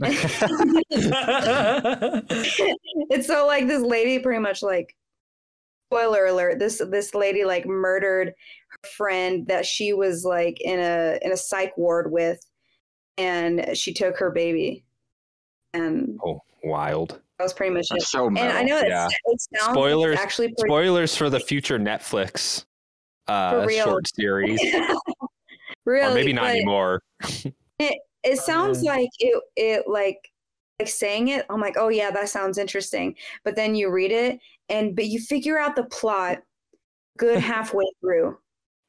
It's so like this lady pretty much like spoiler alert this this lady like murdered her friend that she was like in a in a psych ward with and she took her baby. And oh, wild. that was pretty much it. That's so and i know it's, Yeah. it sounds Spoilers- actually pretty Spoilers for the future Netflix uh, short series, really or maybe not anymore. it it sounds yeah. like it it like like saying it i'm like oh yeah that sounds interesting but then you read it and but you figure out the plot good halfway through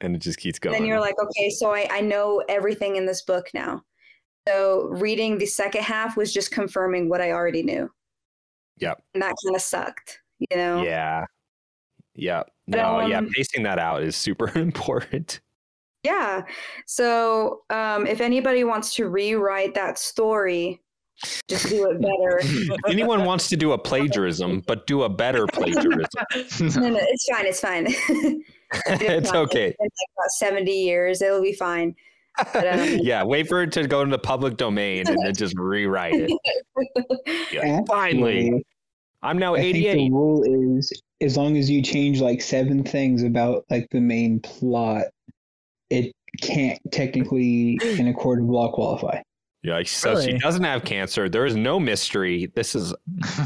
And it just keeps and going. then you're like okay so I, I know everything in this book now So reading the second half was just confirming what I already knew. Yep. And that kind of sucked, you know? Yeah. Yep. No, yeah, Um, pacing that out is super important. Yeah. So um, if anybody wants to rewrite that story, just do it better. If anyone wants to do a plagiarism, but do a better plagiarism, no, no, it's fine. It's fine. it's fine. okay. It's been like about 70 years. It'll be fine. But, um, yeah, wait for it to go into the public domain and then just rewrite it. Yeah, finally, I'm now I 88. the rule is as long as you change like seven things about like the main plot, it can't technically in a court of law qualify. Yeah, so she doesn't have cancer. There is no mystery. This is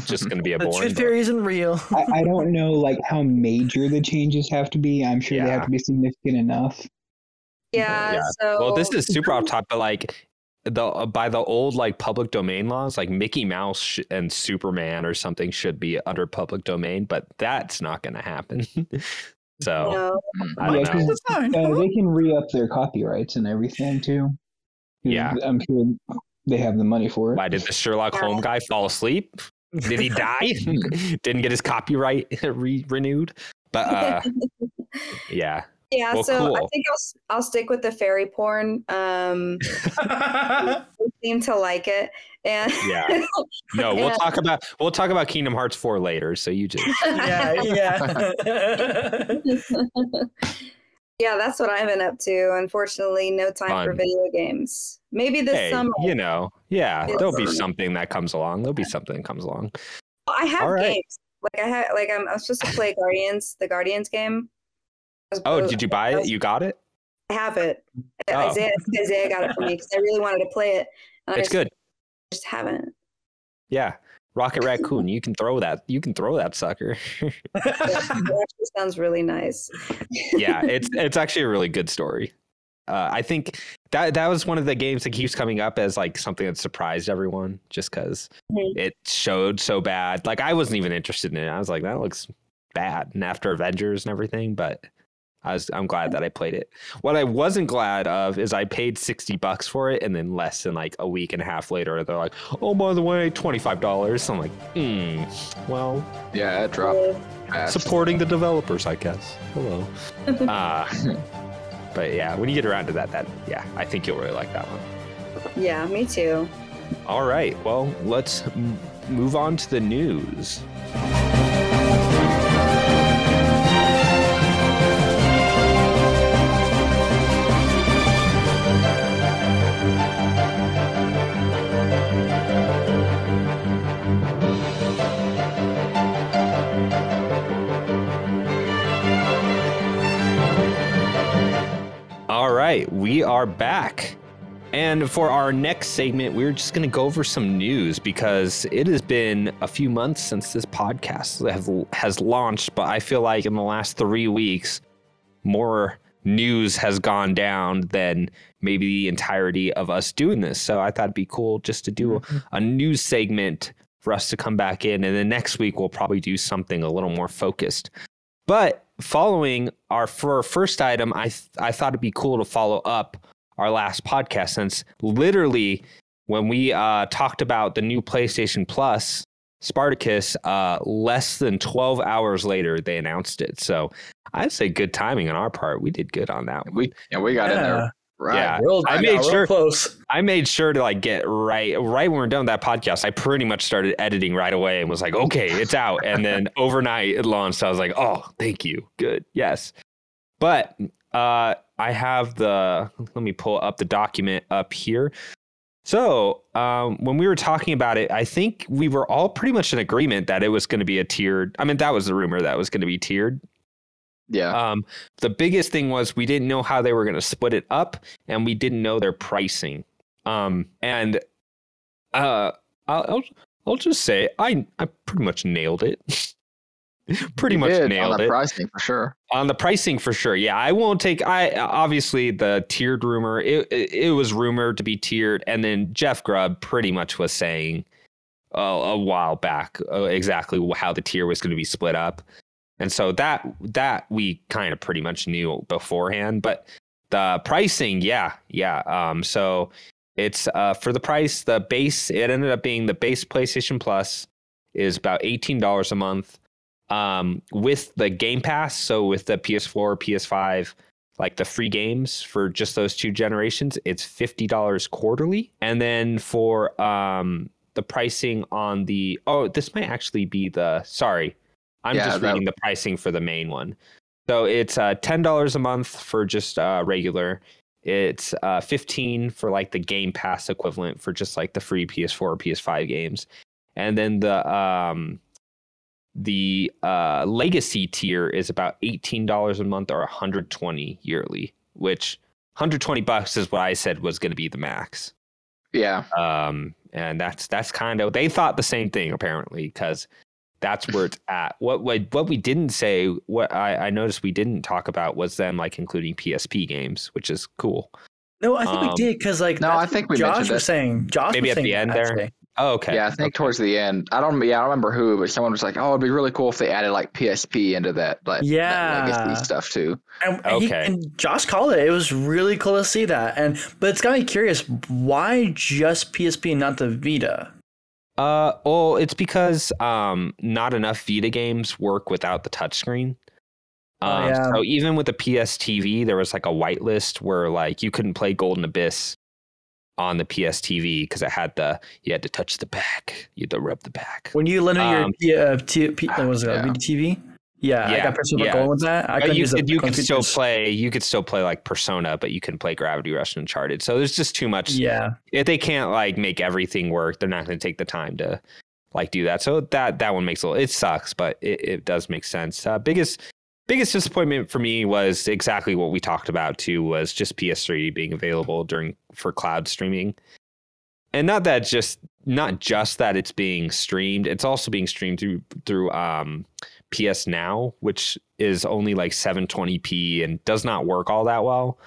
just going to be a The boring. tooth book. fairy isn't real. I, I don't know like how major the changes have to be. I'm sure they have to be significant enough. yeah, Yeah. So Well, this is super off top, but like the uh, by the old like public domain laws, like Mickey Mouse sh- and Superman or something should be under public domain, but that's not going to happen. so no. I Yeah, don't know. 'cause, It's. Uh, they can re up their copyrights and everything too. Yeah. I'm sure they have the money for it. Why did the Sherlock Holmes guy fall asleep? Did he die? Didn't get his copyright re- renewed? But uh, yeah, Yeah, Well, so I think I'll s- I'll stick with the fairy porn. Um, they seem to like it, and Yeah. no, we'll Yeah. talk about we'll talk about Kingdom Hearts four later. So you just yeah, yeah. yeah, that's what I've been up to. Unfortunately, no time for video games. Maybe this hey, summer. you know, yeah, there'll be something that comes along. There'll be something that comes along. I have All right. games. Like I have, like I'm, I'm supposed to play Guardians, the Guardians game. I Oh, did you buy it? You got it? I have it. Oh. Izayah, Izayah got it for me because I really wanted to play it. And I It's just, good. just haven't. Yeah. Rocket Raccoon, you can throw that. You can throw that sucker. actually sounds really nice. yeah, it's it's actually a really good story. Uh, I think that that was one of the games that keeps coming up as like something that surprised everyone, just because Mhm. it showed so bad. Like I wasn't even interested in it. I was like, that looks bad. And after Avengers and everything, but I was I'm glad that I played it. What I wasn't glad of is I paid sixty bucks for it, and then less than like a week and a half later, they're like, oh by the way, twenty five dollars. I'm like, hmm, well, Yeah, it dropped fast. supporting the developers, I guess. Hello. Uh, but yeah, when you get around to that, that yeah, I think you'll really like that one. yeah, me too. All right, well, let's m- move on to the news. Right, we are back. And for our next segment, we're just going to go over some news because it has been a few months since this podcast have, has launched. But I feel like in the last three weeks, more news has gone down than maybe the entirety of us doing this. So I thought it'd be cool just to do a mm-hmm. news segment for us to come back in. And then next week, we'll probably do something a little more focused. But following our for our first item, I th- I thought it'd be cool to follow up our last podcast since literally when we uh, talked about the new PlayStation Plus Spartacus, uh, less than 12 hours later they announced it. So I'd say good timing on our part. We did good on that one. We yeah, we got in there right. Yeah. Real, I I made made sure- close. I made sure to like get right right when we're done with that podcast. I pretty much started editing right away and was like, okay, it's out. And then overnight it launched. I was like, oh, thank you. Good. Yes. But uh I have the let me pull up the document up here. So um, when we were talking about it, I think we were all pretty much in agreement that it was going to be a tiered. I mean, that was the rumor that it was going to be tiered. Yeah. Um, the biggest thing was we didn't know how they were going to split it up, and we didn't know their pricing. Um, and uh, I'll, I'll I'll just say I I pretty much nailed it. pretty You much did nailed on the it pricing for sure. on the pricing for sure. Yeah, I won't take. I obviously the tiered rumor. It it, it was rumored to be tiered, and then Jeff Grubb pretty much was saying uh, a while back uh, exactly how the tier was going to be split up, and so that that we kind of pretty much knew beforehand. But the pricing, yeah, yeah. Um, so It's uh, for the price. The base it ended up being the base PlayStation Plus is about eighteen dollars a month. Um, with the Game Pass, so with the PS4, PS5, like the free games for just those two generations, it's fifty dollars quarterly. And then for um the pricing on the oh, this might actually be the sorry, I'm Yeah, just that- reading the pricing for the main one. So it's uh, ten dollars a month for just uh, regular. It's uh, fifteen for like the Game Pass equivalent for just like the free PS4 or PS5 games, and then the um, the uh, Legacy tier is about eighteen dollars a month or one hundred twenty yearly, which one hundred twenty bucks is what I said was going to be the max. Yeah. Um, and that's that's kind of they thought the same thing apparently because that's where it's at. What what what we didn't say, what I, I noticed we didn't talk about was them like including PSP games, which is cool. No, I think we Um, did because like no, I think we Josh was saying. Josh Maybe was at the saying end there? today. Oh, okay. Yeah, I think okay. towards the end. I don't. Yeah, I don't remember who, but someone was like, "Oh, it'd be really cool if they added like PSP into that, like that Yeah. legacy stuff too." And, and he- Okay. and Josh called it. It was really cool to see that. And but it's got me curious. Why just PSP and not the Vita? Uh, well, it's because um, not enough Vita games work without the touchscreen. Oh, Um, yeah. So even with the PS TV, there was like a whitelist where like you couldn't play Golden Abyss on the PS TV because it had the you had to touch the back, you had to rub the back. When you limit Um, your P, uh, T, P, what was it yeah. TV? Yeah, I got super yeah. going with that. I But you use could you could still play you could still play like Persona, but you can play Gravity Rush and Uncharted. So there's just too much. Yeah, If they can't like make everything work, they're not going to take the time to like do that. So that that one makes a little, it sucks, but it, it does make sense. Uh, biggest biggest disappointment for me was exactly what we talked about too was just PS3 being available during for cloud streaming. And not that just not just that it's being streamed, it's also being streamed through through um PS Now, which is only like 720p and does not work all that well.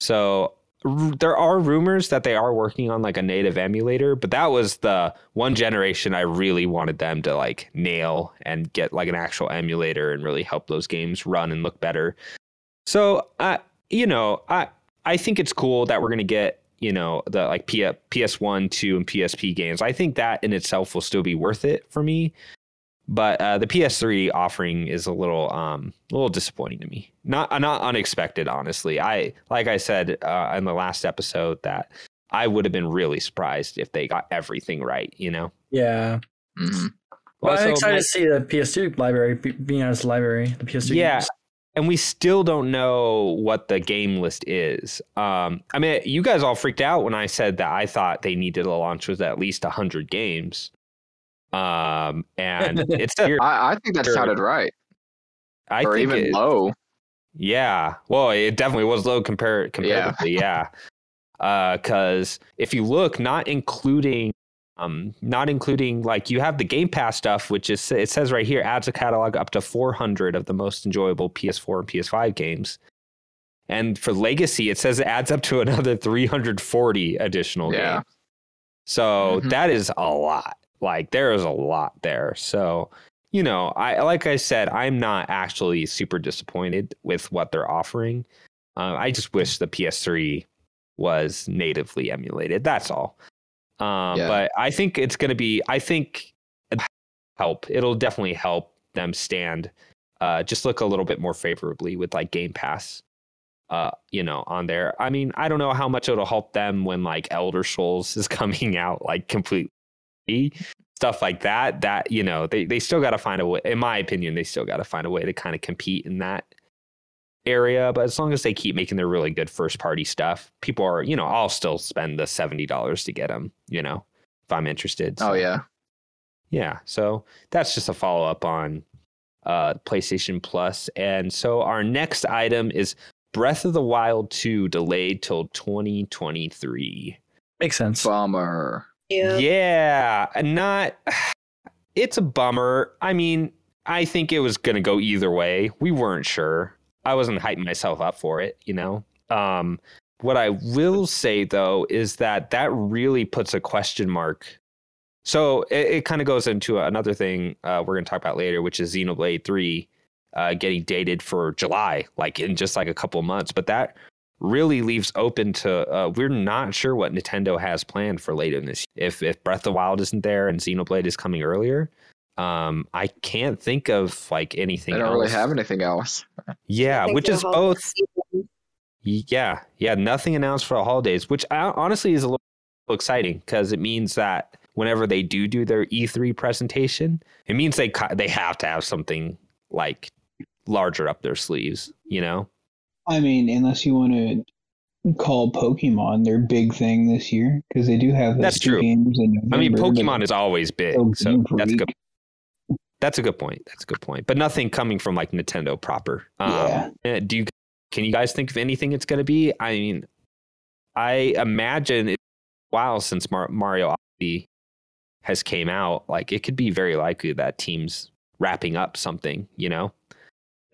So r- there are rumors that they are working on like a native emulator, but that was the one generation I really wanted them to like nail and get like an actual emulator and really help those games run and look better. So I, you know, I I think it's cool that we're gonna get you know the like P- PS1, two, and PSP games. I think that in itself will still be worth it for me. But uh, the PS3 offering is a little um a little disappointing to me. Not uh, not unexpected, honestly. I like I said uh, in the last episode that I would have been really surprised if they got everything right. You know. yeah. hmm But Also, I'm excited my- to see the PS2 library be- being on its library. The PS2 Yeah. games. and we still don't know what the game list is. Um, I mean, you guys all freaked out when I said that I thought they needed a launch with at least hundred games. Um, and it's. I, I think that sounded right, I or think even it- low. Yeah. Well, it definitely was low compared comparatively. Yeah. Because if you look, not including, um, not including like you have the Game Pass stuff, which is it says right here adds a catalog up to 400 of the most enjoyable PS4 and PS5 games. And for Legacy, it says it adds up to another 340 additional Yeah. games. So Mhm. that is a lot. Like there is a lot there. So you know, I like I said, I'm not actually super disappointed with what they're offering. Uh, I just wish the PS3 was natively emulated. That's all. Um, Yeah. But I think it's going to be. I think help. It'll definitely help them stand. Uh, just look a little bit more favorably with like Game Pass. Uh, you know, on there. I mean, I don't know how much it'll help them when like Elder Scrolls is coming out like completely stuff like that that you know they, they still got to find a way in my opinion they still got to find a way to kind of compete in that area but as long as they keep making their really good first party stuff people are you know i'll still spend the $70 to get them you know if i'm interested Oh yeah, yeah so that's just a follow-up on uh playstation plus and so our next item is breath of the wild 2 delayed till 2023 Makes sense. bummer. Yeah. yeah, not. It's a bummer. I mean, I think it was gonna go either way. We weren't sure. I wasn't hyping myself up for it, you know. Um, what I will say though is that that really puts a question mark. So it, it kind of goes into another thing uh, we're gonna talk about later, which is Xenoblade Three uh, getting dated for July, like in just like a couple months. But that really leaves open to uh, we're not sure what Nintendo has planned for later in this. If if Breath of the Wild isn't there and Xenoblade is coming earlier, um, I can't think of like anything. I don't else. really have anything else. Yeah, which is both. Yeah, yeah, nothing announced for the holidays, which I, honestly is a little exciting because it means that whenever they do do their E3 presentation, it means they they have to have something like larger up their sleeves, you know? I mean, unless you want to call Pokemon their big thing this year, because they do have That's true. games in I mean, Pokemon is always big, so that's a good. That's a good point. That's a good point. But nothing coming from like Nintendo proper. Um, Yeah. eh, Do you? Can you guys think of anything it's going to be? I mean, I imagine it's a while since Mar- Mario Odyssey has came out. Like it could be very likely that teams wrapping up something. You know?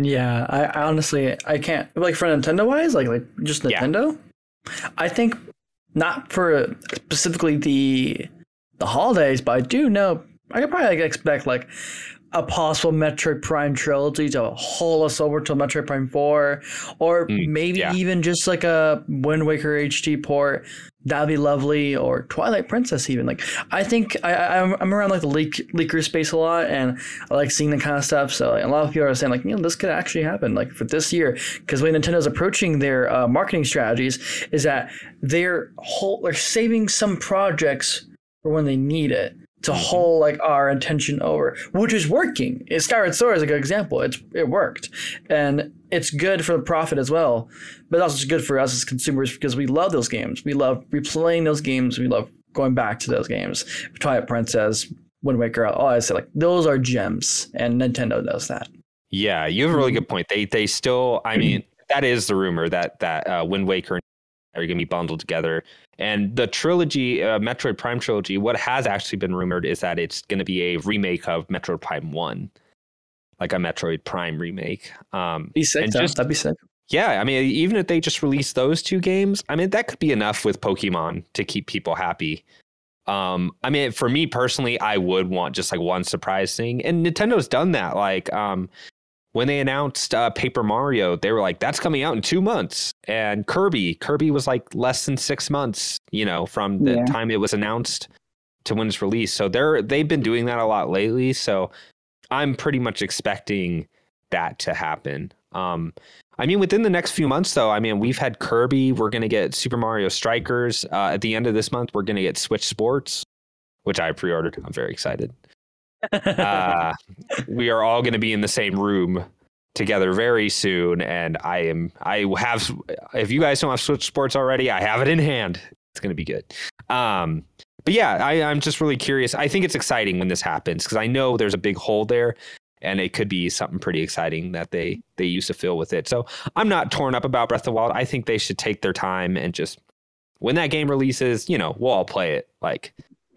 Yeah, I, I honestly I can't like for Nintendo wise, like like just Yeah. Nintendo. I think not for specifically the the holidays, but I do know I could probably like, expect like a possible Metroid Prime trilogy to haul us over to Metroid Prime Four, or Mm, maybe yeah. even just like a Wind Waker HD port. That'd be lovely, or Twilight Princess even. Like I think I, I'm I'm around like the leak leaker space a lot, and I like seeing the kind of stuff. So like, a lot of people are saying like, you know, this could actually happen like for this year because when Nintendo's approaching their uh, marketing strategies is that they're whole they're saving some projects for when they need it to hold like our attention over, which is working. Skyward Sword is a good example. It's it worked, and it's good for the profit as well. But it's also good for us as consumers because we love those games. We love replaying those games. We love going back to those games. Twilight Princess, Wind Waker. All I say like those are gems, and Nintendo knows that. Yeah, you have a really good point. They they still. I mean, that is the rumor that that uh, Wind Waker are going to be bundled together. And the trilogy, uh, Metroid Prime trilogy, what has actually been rumored is that it's going to be a remake of Metroid Prime One, like a Metroid Prime remake. Um, Be sick. And just- That'd be sick. yeah, I mean, even if they just release those two games, I mean, that could be enough with Pokemon to keep people happy. Um, I mean, for me personally, I would want just like one surprise thing, and Nintendo's done that. Like, um, when they announced uh, Paper Mario, they were like, "That's coming out in two months," and Kirby, Kirby was like less than six months, you know, from the Yeah. time it was announced to when it's released. So they're they've been doing that a lot lately. So I'm pretty much expecting that to happen. Um, I mean, within the next few months, though, I mean, we've had Kirby. We're going to get Super Mario Strikers. Uh, at the end of this month, we're going to get Switch Sports, which I pre ordered. I'm very excited. Uh, we are all going to be in the same room together very soon. And I am, I have, if you guys don't have Switch Sports already, I have it in hand. It's going to be good. Um, but yeah, I, I'm just really curious. I think it's exciting when this happens because I know there's a big hole there and it could be something pretty exciting that they they used to fill with it. So I'm not torn up about Breath of the Wild. I think they should take their time and just when that game releases, you know, we'll all play it. Like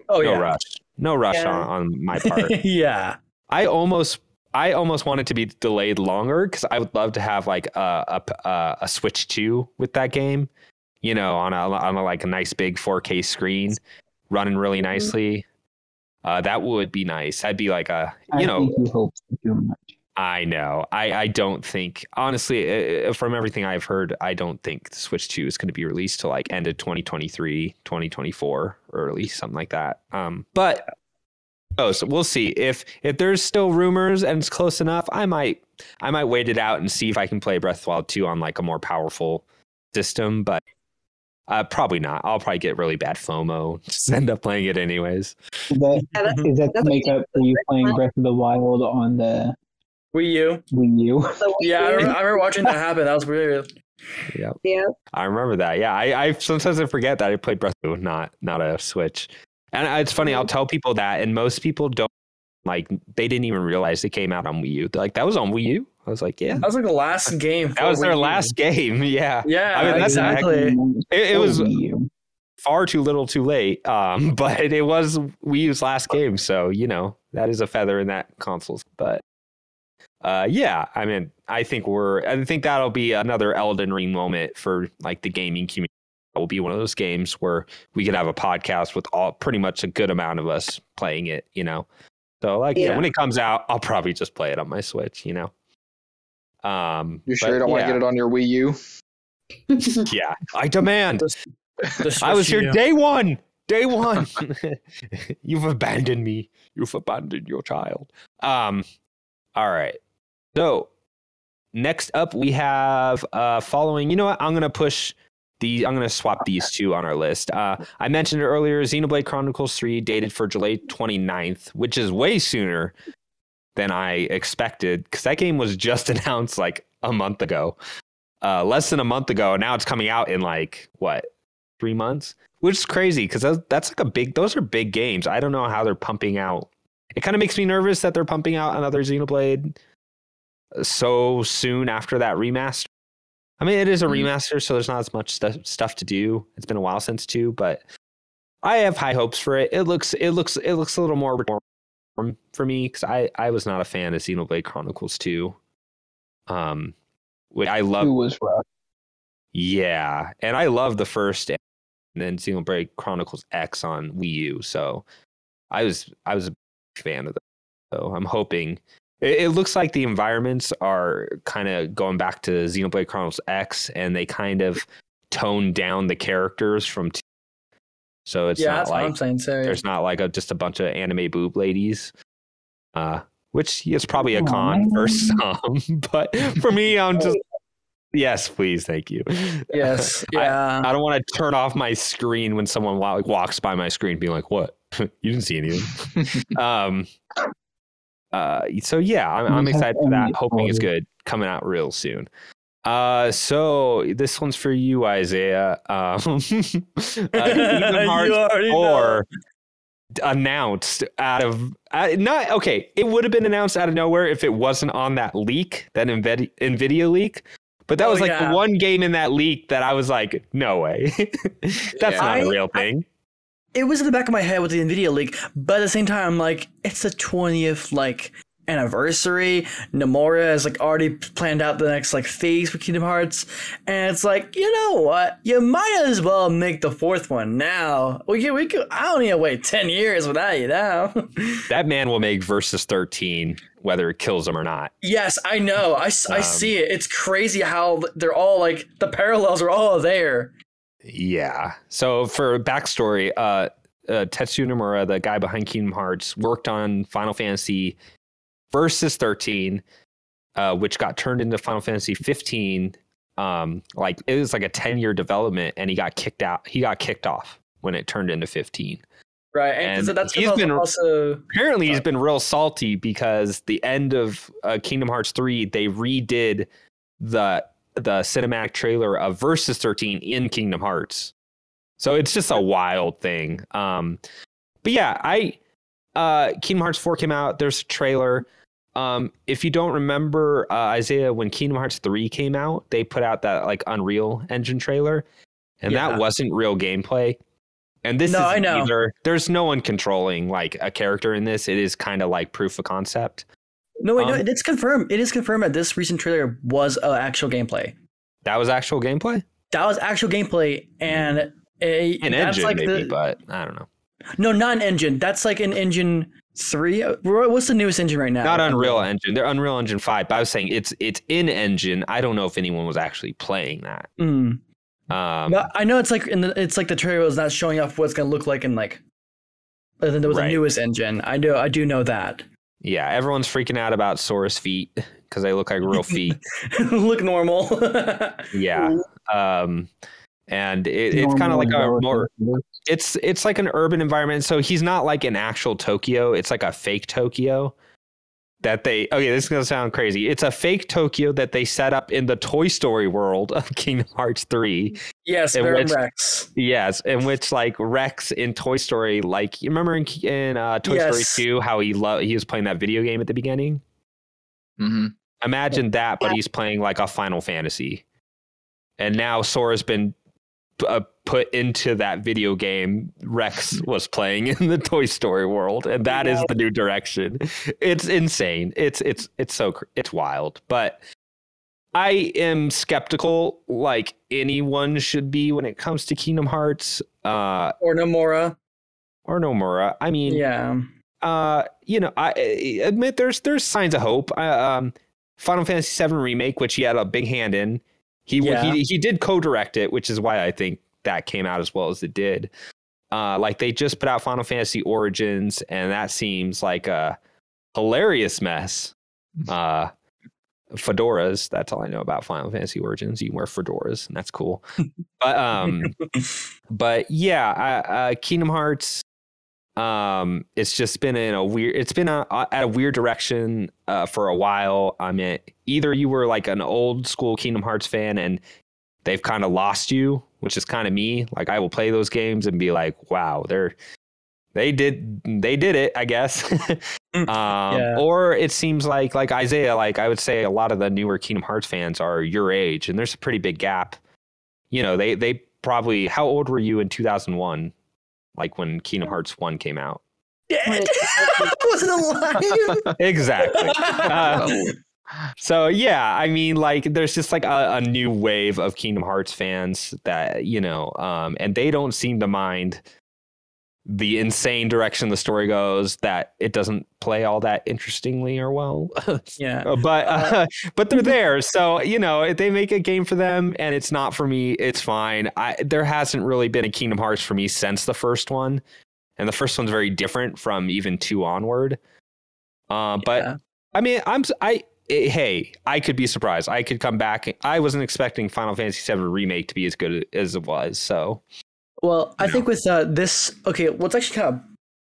oh no yeah. rush, no rush Yeah. on, on my part. yeah. I almost I almost want it to be delayed longer because I would love to have like a, a a a Switch two with that game. You know, on a on a like a nice big 4K screen, running really nicely. Uh, that would be nice. That'd be like a you I know you hope too much. I know. I, I don't think, honestly, uh, from everything I've heard, I don't think the Switch 2 is going to be released till like end of 2023, 2024, early, something like that. Um, but oh, so we'll see if if there's still rumors and it's close enough. I might I might wait it out and see if I can play Breath of the Wild 2 on like a more powerful system, but uh, probably not. I'll probably get really bad FOMO. Just end up playing it anyways. Is that, Yeah, that's that to That's make up for you playing. Breath of the Wild on the Wii U. Wii U? Yeah, I remember, I remember watching that happen. That was weird. Yeah. yeah. I remember that. Yeah, I, I sometimes I forget that I played Breath of the Wild, not not a Switch. And it's funny, I'll tell people that, and most people don't like. They didn't even realize it came out on Wii U. They're like, that was on Wii U. I was like, yeah, That was like the last game. that was for their Wii U. last game. Yeah, Yeah, I mean, that's exactly. it, it was far too little, too late. Um, but it was Wii U's last game, so you know that is a feather in that console's. But uh, yeah, I mean, I think we're. I think that'll be another Elden Ring moment for like the gaming community. It will be one of those games where we could have a podcast with all pretty much a good amount of us playing it. You know, so like yeah. Yeah. when it comes out, I'll probably just play it on my Switch. You know. Um, You sure but you don't want to get it on your Wii U? yeah, I demand. This I was here day one. Day one. You've abandoned me. You've abandoned your child. Um. All right. So next up we have uh following. You know what? I'm gonna push the. I'm gonna swap these two on our list. Uh, I mentioned it earlier. Xenoblade Chronicles 3 dated for July 29th, which is way sooner than I expected because that game was just announced like a month ago, uh, less than a month ago. And now it's coming out in like what three months, which is crazy because that's like a big. Those are big games. I don't know how they're pumping out. It kind of makes me nervous that they're pumping out another Xenoblade so soon after that remaster. I mean, it is a Mhm. remaster, so there's not as much stuff stuff to do. It's been a while since two, but I have high hopes for it. It looks it looks it looks a little more reform for me because I I was not a fan of Xenoblade Chronicles two. Um, which I love. Who was rough? Yeah, and I love the first and then Xenoblade Chronicles X on Wii U. So I was I was a fan of that. So I'm hoping it, it looks like the environments are kind of going back to Xenoblade Chronicles X, and they kind of toned down the characters from. Two. So it's yeah, not that's what I'm like saying. So there's not like a, just a bunch of anime boob ladies. Uh, which is probably a con for some, but for me, I'm just yes, please, thank you. yes, I- yeah. I don't want to turn off my screen when someone like walks by my screen, being like, "What? you didn't see anything." um. Uh. So yeah, I'm, I'm excited for that. Hoping it's good, coming out real soon. Uh. So this one's for you, Izayah. Um. uh, Kingdom You Hearts already know. Announced out of uh, not okay. It would have been announced out of nowhere if it wasn't on that leak, that Nvidia, Nvidia leak. But that Oh, was like yeah. the one game in that leak that I was like, no way, that's Yeah. not a I- real thing. It was in the back of my head with the Nvidia leak, but at the same time, I'm like, it's the twentieth like anniversary. Nomura has like already planned out the next like phase for Kingdom Hearts, and it's like, you know what? You might as well make the fourth one now. We can, we could. I don't need to wait ten years without you now. that man will make versus 13 whether it kills him or not. yes, I know. I, Um, see it. It's crazy how they're all like the parallels are all there. Yeah. So for backstory, uh, uh, Tetsuya Nomura, the guy behind Kingdom Hearts, worked on Final Fantasy Versus 13, uh, which got turned into Final Fantasy 15. Um, like it was like a 10 year development, and he got kicked out. He got kicked off when it turned into 15. Right, and, And so that's he's been- also Apparently, he's been real salty because the end of uh, Kingdom Hearts 3, they redid the the cinematic trailer of Versus 13 in Kingdom Hearts. So it's just a wild thing. Um, but yeah, I uh, Kingdom Hearts 4 came out. There's a trailer. Um, if you don't remember, uh, Izayah, when Kingdom Hearts 3 came out, they put out that like Unreal Engine trailer, and Yeah. that wasn't real gameplay. And this No, is I know. either. There's no one controlling like a character in this. It is kind of like proof of concept. No, wait, no, Um, it's confirmed. It is confirmed that this recent trailer was uh, actual gameplay. That was actual gameplay. That was actual gameplay, and a, An engine, like maybe, the, but I don't know. no, not an engine. That's like an engine three. What's the newest engine right now? Not Unreal Engine. They're Unreal Engine Five. But I was saying it's it's in engine. I don't know if anyone was actually playing that. Mm. Um, But I know it's like in the, it's like the trailer is not showing off what's gonna look like in like. Other than there was Right. a newest engine. I do. I do know that. Yeah, everyone's freaking out about Sora's feet because they look like real feet. look normal. yeah. Um, and it, it's kind of like a more it's it's like an urban environment. So he's not like an actual Tokyo. It's like a fake Tokyo that they okay, this is gonna sound crazy. It's a fake Tokyo that they set up in the Toy Story world of Kingdom Hearts 3. yes, In Baron which- Rex. Yes, in which like Rex in Toy Story, like you remember in, in uh, Toy Yes. Story 2 how he lo- he was playing that video game at the beginning? hmm Imagine that, but he's playing like a Final Fantasy. And now Sora's been uh, put into that video game Rex was playing in the Toy Story world, and that is the new direction. It's insane. It's it's it's so it's wild, but I am skeptical, like anyone should be when it comes to Kingdom Hearts uh, Or Nomura. or Nomura. I mean, Yeah. uh, you know, I, I admit there's there's signs of hope. Uh, um, Final Fantasy VII remake, which he had a big hand in, He Yeah. he he did co-direct it, which is why I think that came out as well as it did. Uh, like they just put out Final Fantasy Origins, and that seems like a hilarious mess. Uh, fedoras. That's all I know about Final Fantasy Origins. You can wear fedoras, and that's cool. but um, but yeah, I, uh, Kingdom Hearts. Um, it's just been in a weird. It's been a, at a weird direction uh, for a while. I mean, either you were like an old school Kingdom Hearts fan and they've kind of lost you, which is kind of me. Like I will play those games and be like, wow, they're they did they did it, I guess. um, Yeah. Or it seems like like Izayah, like I would say, a lot of the newer Kingdom Hearts fans are your age, and there's a pretty big gap. You know, they they probably how old were you in 2001? Like when Kingdom Hearts One came out. I wasn't alive. Exactly. Uh, So yeah, I mean, like, there's just like a, a new wave of Kingdom Hearts fans that you know, um, and they don't seem to mind the insane direction the story goes. That it doesn't play all that interestingly or well, yeah. but uh, but they're there. So you know, if they make a game for them, and it's not for me. It's fine. I there hasn't really been a Kingdom Hearts for me since the first one, and the first one's very different from even two onward. Uh, but Yeah. I mean, I'm I. eh, hey, I could be surprised. I could come back. I wasn't expecting Final Fantasy VII remake to be as good as it was. So Well, I think with uh, this, okay, let's actually kind of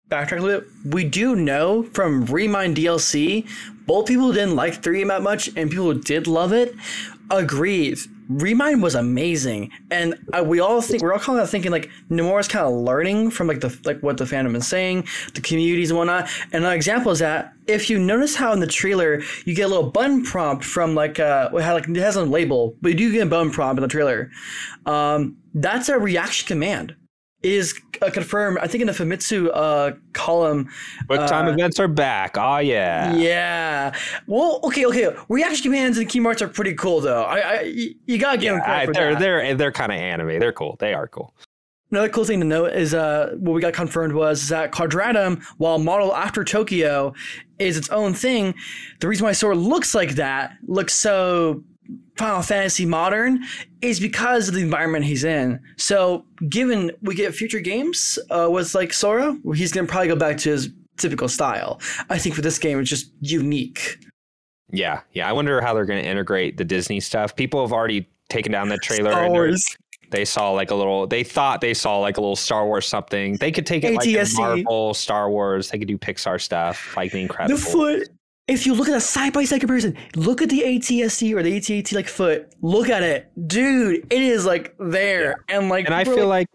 backtrack a little bit. We do know from Remind DLC, both people who didn't like 3 that much and people who did love it agreed. Remind was amazing, and uh, we all think we're all kind of thinking like Nomura's kind of learning from like the like what the fandom is saying, the communities and whatnot. And an example is that if you notice how in the trailer you get a little button prompt from like uh, it had like it has a label, but you do get a button prompt in the trailer. Um, that's a reaction command. Is uh, confirmed. I think in the Famitsu uh, column. quick time Uh, events are back. Oh yeah. Yeah. Well, okay, okay. Reaction commands and keymarts are pretty cool, though. I, I you gotta get them Yeah, credit I- they're that. they're they're kind of anime. They're cool. They are cool. Another cool thing to note is uh, what we got confirmed was that Quadratum, while modeled after Tokyo, is its own thing. The reason why Sora looks like that, looks so Final Fantasy modern, is because of the environment he's in. So, given we get future games uh, with like Sora, he's gonna probably go back to his typical style. I think for this game, it's just unique. Yeah, yeah. I wonder how they're to integrate the Disney stuff. People have already taken down the trailer. Star Wars. They saw like a little. They thought they saw like a little Star Wars something. They could take it like Marvel, Star Wars. They could do Pixar stuff like The The foot. If you look at a side by side comparison, look at the AT-ST or the ATAT like foot. Look at it, dude. It is like there, and like, and I feel like,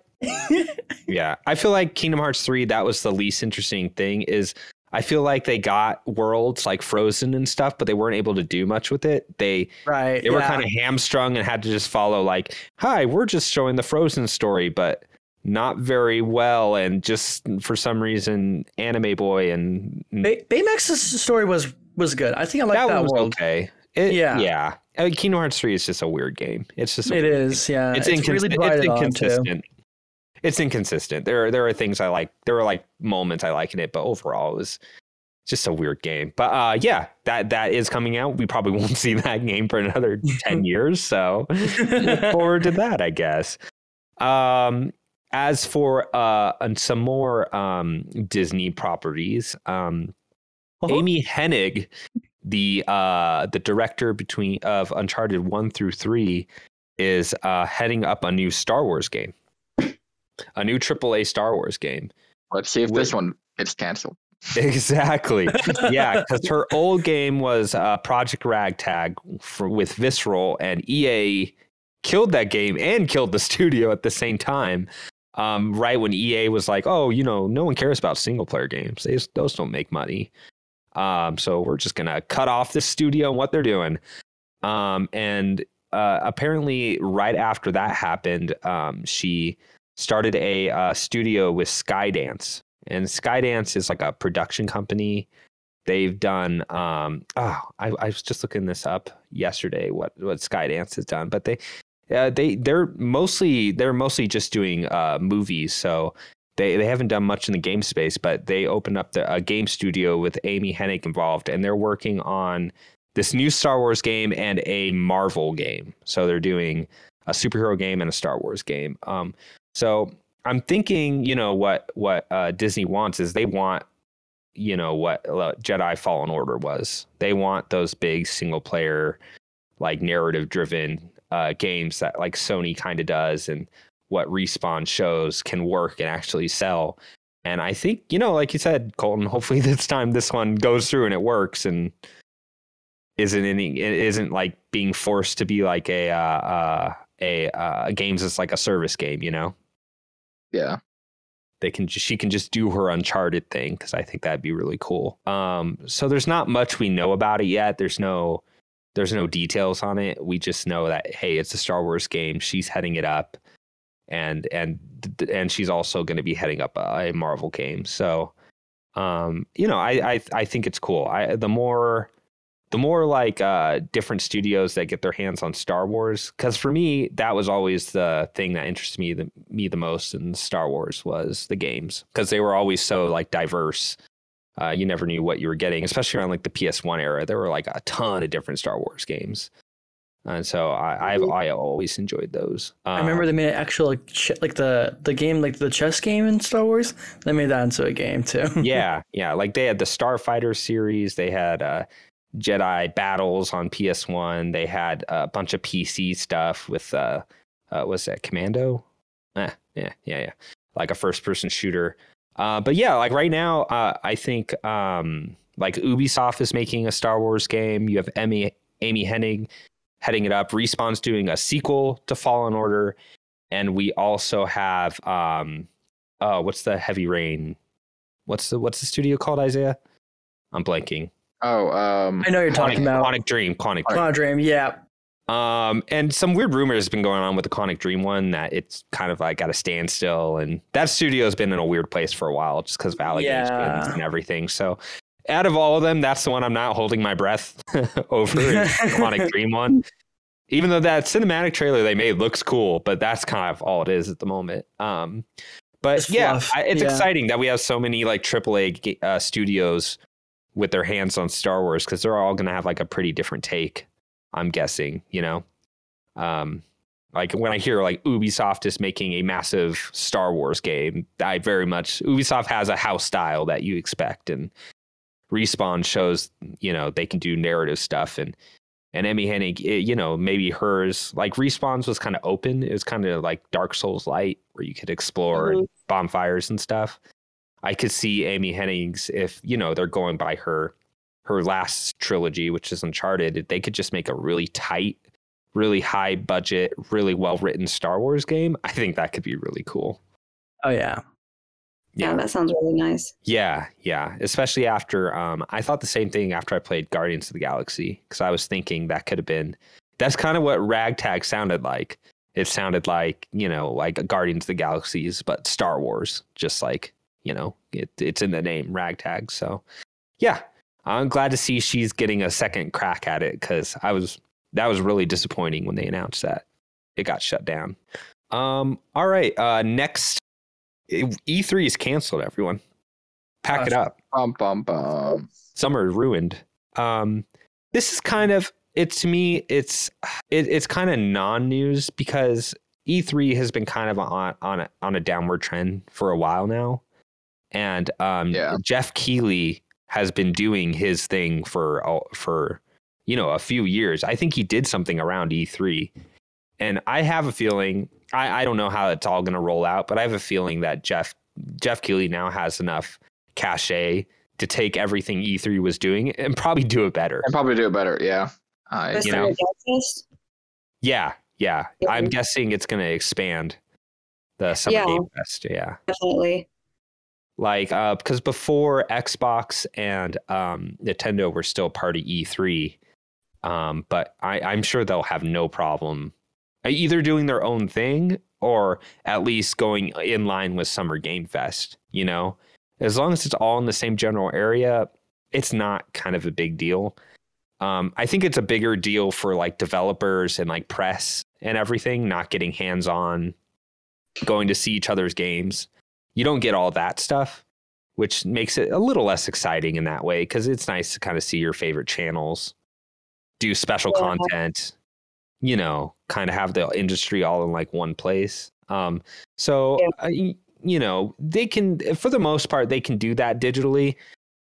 yeah, I feel like Kingdom Hearts three. That was the least interesting thing. Is I feel like they got worlds like Frozen and stuff, but they weren't able to do much with it. They right. they were yeah. kind of hamstrung and had to just follow like, hi, we're just showing the Frozen story, but not very well, and just for some reason, Anime Boy and Bay- Baymax's story was was good. I think I like that, that, one was okay. It, Yeah. yeah. I mean, Kingdom Hearts three is just a weird game. It's just It game. yeah. it's, It's, incons- really it's divided on too. inconsistent. It's inconsistent. There are there are things I like. There are like moments I like in it, but overall it was just a weird game. But uh, yeah, that that is coming out. We probably won't see that game for another ten years. So look forward to that, I guess. Um, as for uh, and some more um, Disney properties, um, Uh-huh. Amy Hennig, the uh, the director between of Uncharted one through three, is uh, heading up a new Star Wars game, a new AAA Star Wars game. Let's see if With- this one gets canceled. Exactly. yeah, because her old game was uh, Project Ragtag for, with Visceral, and EA killed that game and killed the studio at the same time. Um, right when EA was like, "Oh, you know, no one cares about single player games; they, those don't make money." Um, so we're just gonna cut off the studio and what they're doing. Um, and uh, apparently, right after that happened, um, she started a uh, studio with Skydance, and Skydance is like a production company. They've done. Um, oh, I, I was just looking this up yesterday. What what Skydance has done, but they uh, they they're mostly they're mostly just doing uh, movies. So they they haven't done much in the game space, but they opened up the, a game studio with Amy Hennig involved, and they're working on this new Star Wars game and a Marvel game. So they're doing a superhero game and a Star Wars game. Um, so I'm thinking, you know, what what uh, Disney wants is they want, you know, what uh, Jedi Fallen Order was. They want those big single player, like narrative driven uh, games that like Sony kind of does, and what Respawn shows can work and actually sell. And I think, you know, like you said, Colton, hopefully this time this one goes through and it works and isn't any it isn't like being forced to be like a uh, uh a uh games as like a service game, you know. Yeah. They can just, she can just do her uncharted thing cuz I think that'd be really cool. Um so there's not much we know about it yet. There's no there's no details on it. We just know that hey, it's a Star Wars game. She's heading it up and and and she's also going to be heading up a, Marvel game. So, um, you know, I I I think it's cool. I the more the more like uh, different studios that get their hands on Star Wars, because for me that was always the thing that interested me the me the most in Star Wars was the games because they were always so like diverse. Uh, you never knew what you were getting, especially around like the PS1 era. There were like a ton of different Star Wars games and so I I've, I always enjoyed those. Um, I remember they made an actual like ch- like the the game like the chess game in Star Wars. They made that into a game too. yeah, yeah. Like they had the Starfighter series. They had uh, Jedi Battles on PS One. They had a bunch of PC stuff with uh, uh was that Commando? Eh, yeah, yeah, yeah. Like a first person shooter. Uh, but yeah, like right now, uh, I think um, like Ubisoft is making a Star Wars game. You have Amy Amy Hennig heading it up. Respawn's doing a sequel to Fallen Order, and we also have um, oh, what's the Heavy Rain? What's the what's the studio called? Izayah, I'm blanking. Oh, um, I know you're Quantic, talking about Quantic Dream. Quantic Dream. Quantic Dream. Yeah. Um, and some weird rumors has been going on with the Quantic Dream one that it's kind of like at a standstill, and that studio's been in a weird place for a while just because of allegations Yeah. and everything. So, out of all of them, that's the one I'm not holding my breath over. Quantic Dream one, even though that cinematic trailer they made looks cool, but that's kind of all it is at the moment. Um, but Just yeah, I, it's yeah. exciting that we have so many like AAA uh, studios with their hands on Star Wars because they're all going to have like a pretty different take. I'm guessing, you know, um, like when I hear like Ubisoft is making a massive Star Wars game, I very much Ubisoft has a house style that you expect, and Respawn shows you know they can do narrative stuff, and and Amy Hennig, it- you know, maybe hers like Respawn's was kind of open. It was kind of like Dark Souls light, where you could explore and mm-hmm. bonfires and stuff. I could see Amy Hennig's if you know they're going by her her last trilogy, which is Uncharted. They could just make a really tight, really high budget, really well written Star Wars game. I think that could be really cool. Oh yeah. Yeah, that sounds really nice. Yeah, yeah. Especially after um, I thought the same thing after I played Guardians of the Galaxy because I was thinking that could have been. That's kind of what Ragtag sounded like. It sounded like you know, like Guardians of the Galaxies, but Star Wars. Just like you know, it, it's in the name Ragtag. So yeah, I'm glad to see she's getting a second crack at it because I was that was really disappointing when they announced that it got shut down. Um, all right, uh, next E3 is canceled. Everyone, pack it up bum bum bum. summer ruined. Um, this is kind of it to me. It's it, it's kind of non-news because E3 has been kind of on on a, on a downward trend for a while now, and um, Yeah. Geoff Keighley has been doing his thing for uh, for you know a few years. I think he did something around E3, and I have a feeling I, I don't know how it's all going to roll out, but I have a feeling that Geoff Geoff Keighley now has enough cachet to take everything E3 was doing and probably do it better. And probably do it better. Yeah. I, That's you the know. Digest? Yeah, yeah. I'm guessing it's going to expand the Summer Yeah. Game Fest. Yeah. Definitely. Like, uh, because before Xbox and um, Nintendo were still part of E3, um, but I, I'm sure they'll have no problem uh, either doing their own thing or at least going in line with Summer Game Fest. You know, as long as it's all in the same general area, it's not kind of a big deal. Um, I think it's a bigger deal for like developers and like press and everything, not getting hands on, going to see each other's games. You don't get all that stuff, which makes it a little less exciting in that way because it's nice to kind of see your favorite channels do special Yeah. content, you know, kind of have the industry all in like one place. Um, so Yeah. uh, y- you know, they can for the most part they can do that digitally.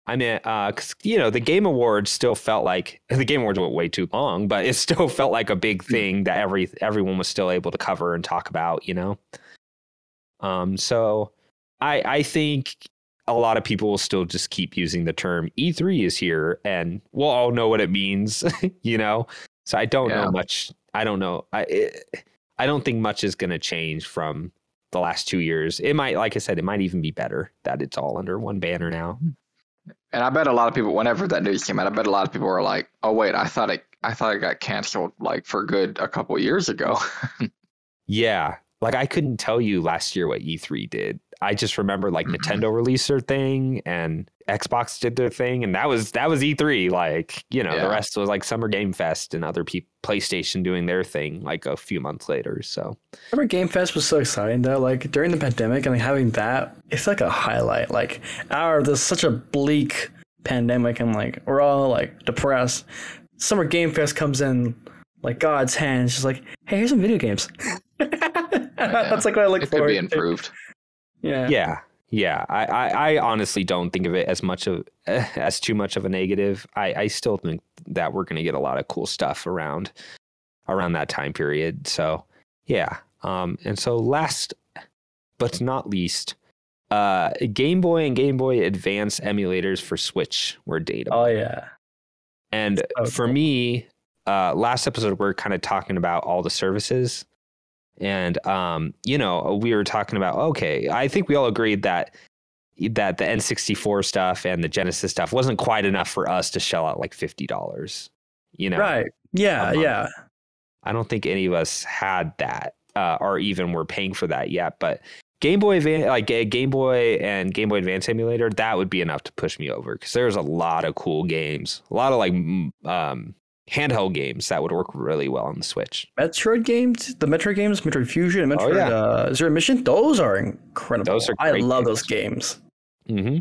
I mean, uh, 'cause, you know, the Game Awards still felt like the Game Awards went way too long, but it still felt like a big thing that every everyone was still able to cover and talk about. You know, um, so I I think a lot of people will still just keep using the term E3 is here, and we'll all know what it means. you know, so I don't Yeah. know much. I don't know. I it, I don't think much is going to change from the last two years. It might, like I said, it might even be better that it's all under one banner now. And I bet a lot of people, whenever that news came out, I bet a lot of people were like, "Oh wait, I thought it, I thought it got canceled like for good a couple years ago." Yeah. Like I couldn't tell you last year what E3 did. I just remember like Mhm. Nintendo released their thing and Xbox did their thing and that was that was E3 like, you know, Yeah. the rest was like Summer Game Fest and other people PlayStation doing their thing like a few months later. So, Summer Game Fest was so exciting though. Like during the pandemic and like having that, it's like a highlight. Like our there's such a bleak pandemic and like we're all like depressed. Summer Game Fest comes in like God's hand. It's just like, hey, here's some video games. That's like what I look it could be improved. Yeah. yeah. Yeah, I, I, I honestly don't think of it as much of as too much of a negative. I, I still think that we're going to get a lot of cool stuff around around that time period. So yeah, um, and so last but not least, uh, Game Boy and Game Boy Advance emulators for Switch were data. Oh yeah. And for cool. me, uh, last episode we are kind of talking about all the services, and um, you know, we were talking about okay. I think we all agreed that that the N64 stuff and the Genesis stuff wasn't quite enough for us to shell out like fifty dollars. You know, Right. Yeah. Yeah. I don't think any of us had that, uh, or even were paying for that yet. But Game Boy, like a Game Boy and Game Boy Advance emulator, that would be enough to push me over because there's a lot of cool games, a lot of like um, handheld games that would work really well on the Switch. Metroid games, the Metroid games, Metroid Fusion, and Oh, Metroid yeah. uh, Zero Mission, those are incredible. Those are I love games. those games. hmm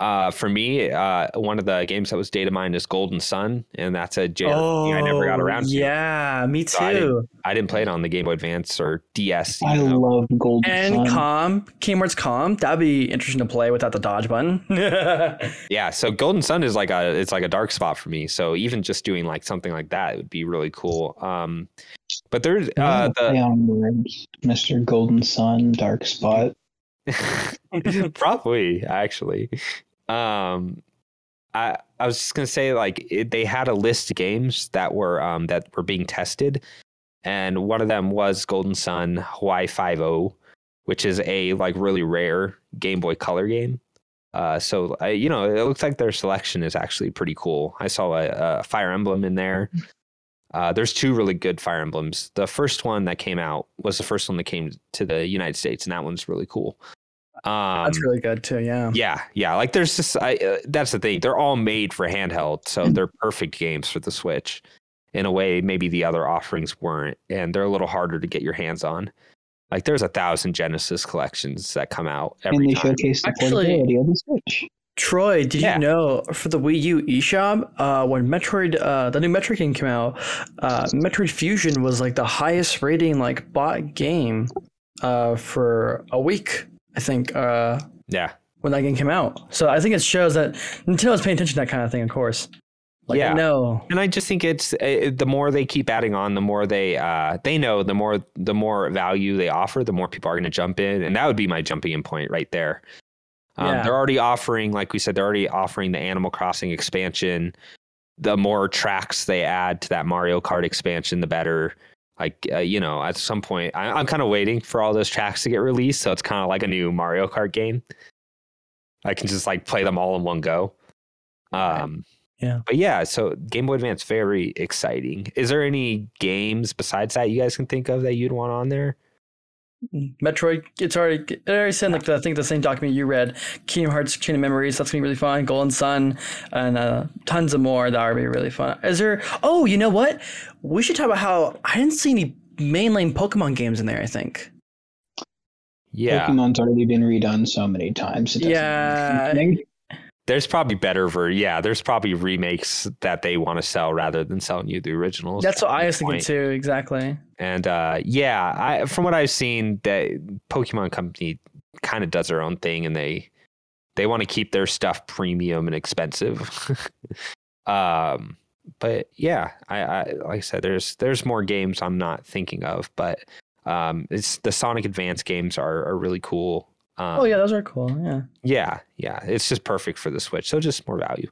Uh, for me, uh, one of the games that was data mined is Golden Sun, and that's a JRPG I never got around to. Oh, Yeah, me So I too. I didn't play it on the Game Boy Advance or DS. I know. love Golden Sun. And Sun. Com, Kingdom Hearts Com, that'd be interesting to play without the dodge button. Yeah, so Golden Sun is like a it's like a dark spot for me. So even just doing like something like that would be really cool. Um, but there's uh, wanna play on words, Mr. Golden Sun, Dark Spot. probably actually. Um, I I was just gonna say like it, they had a list of games that were um that were being tested, and one of them was Golden Sun Hawaii Five O, which is a like really rare Game Boy Color game. Uh, so I, you know, it looks like their selection is actually pretty cool. I saw a, a Fire Emblem in there. Uh, there's two really good Fire Emblems. The first one that came out was the first one that came to the United States, and that one's really cool. Um, That's really good too. Yeah. yeah, yeah. Like there's just I, uh, that's the thing. They're all made for handheld, so they're perfect games for the Switch. In a way, maybe the other offerings weren't, and they're a little harder to get your hands on. Like there's a thousand Genesis collections that come out every and they time. showcase the Actually- portability of the Switch. Troy, did Yeah. you know for the Wii U eShop, uh, when Metroid, uh, the new Metroid game came out, uh, Metroid Fusion was like the highest rating like bought game, uh, for a week. I think uh, yeah, when that game came out. So I think it shows that Nintendo's paying attention to that kind of thing, of course. Like, Yeah. no, and I just think it's uh, the more they keep adding on, the more they uh, they know, the more the more value they offer, the more people are going to jump in, and that would be my jumping in point right there. Um, Yeah. They're already offering, like we said, they're already offering the Animal Crossing expansion. The more tracks they add to that Mario Kart expansion, the better. Like uh, you know, at some point, I, I'm kind of waiting for all those tracks to get released, so it's kind of like a new Mario Kart game. I can just like play them all in one go. Um, Yeah. But yeah, so Game Boy Advance very exciting. Is there any games besides that you guys can think of that you'd want on there? Metroid, it's already, it already said like the, I think the same document you read, Kingdom Hearts Chain of Memories, that's gonna be really fun, Golden Sun, and uh, tons of more that would be really fun. Is there, oh, you know what? We should talk about how I didn't see any mainline Pokemon games in there, I think. Yeah, Pokemon's already been redone so many times. It Yeah. There's probably better ver yeah, there's probably remakes that they want to sell rather than selling you the originals. That's what I was thinking too. Exactly. And uh, yeah, I from what I've seen, that Pokemon Company kind of does their own thing, and they they want to keep their stuff premium and expensive. um, but yeah, I, I like I said, there's there's more games I'm not thinking of, but um, it's the Sonic Advance games are are really cool. Um, Oh yeah, those are cool. Yeah. yeah, yeah, it's just perfect for the Switch. So just more value.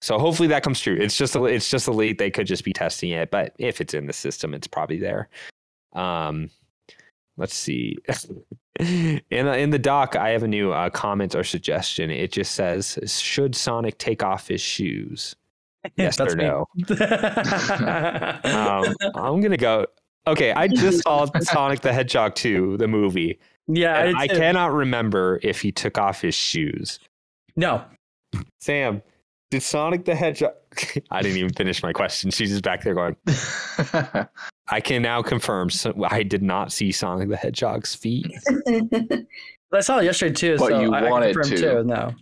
So hopefully that comes true. It's just a, it's just a lead. They could just be testing it, but if it's in the system, it's probably there. Um, let's see. in in the doc, I have a new uh, comment or suggestion. It just says, "Should Sonic take off his shoes?" Yes That's or me. no? Um, I'm gonna go. Okay, I just saw Sonic the Hedgehog 2, the movie. Yeah, and I, I did too. cannot remember if he took off his shoes. No, Sam, did Sonic the Hedgehog? I didn't even finish my question. She's just back there going. I can now confirm. So I did not see Sonic the Hedgehog's feet. I saw it yesterday too. But so you I, I wanted confirmed to. too. No.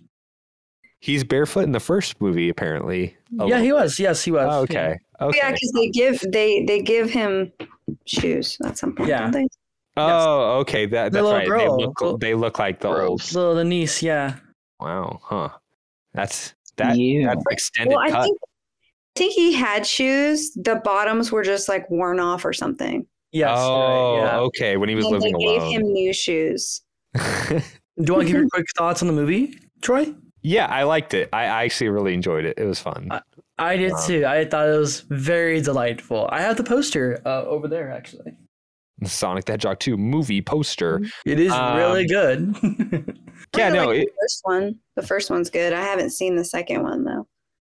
He's barefoot in the first movie, apparently. A yeah, he was. Yes, he was. Oh, okay. Okay. Yeah, because they give they they give him shoes at some point. Yeah. Don't they? oh, okay. That, that's little right. They girl. look, they look like the old. Gross. Little niece. Yeah. Wow. Huh. That's that. Yeah. That's extended Well, I cut. think I think he had shoes. The bottoms were just like worn off or something. Yes. oh, right, yeah. okay. When he was And they living gave him new shoes. Do you want to give your quick thoughts on the movie, Troy? yeah, I liked it. I I actually really enjoyed it. It was fun. I- I did Wow. too. I thought it was very delightful. I have the poster uh, over there actually. Sonic the Hedgehog 2 movie poster. It is Um, really good. Yeah, no, like it, the first one. The first one's good. I haven't seen the second one though.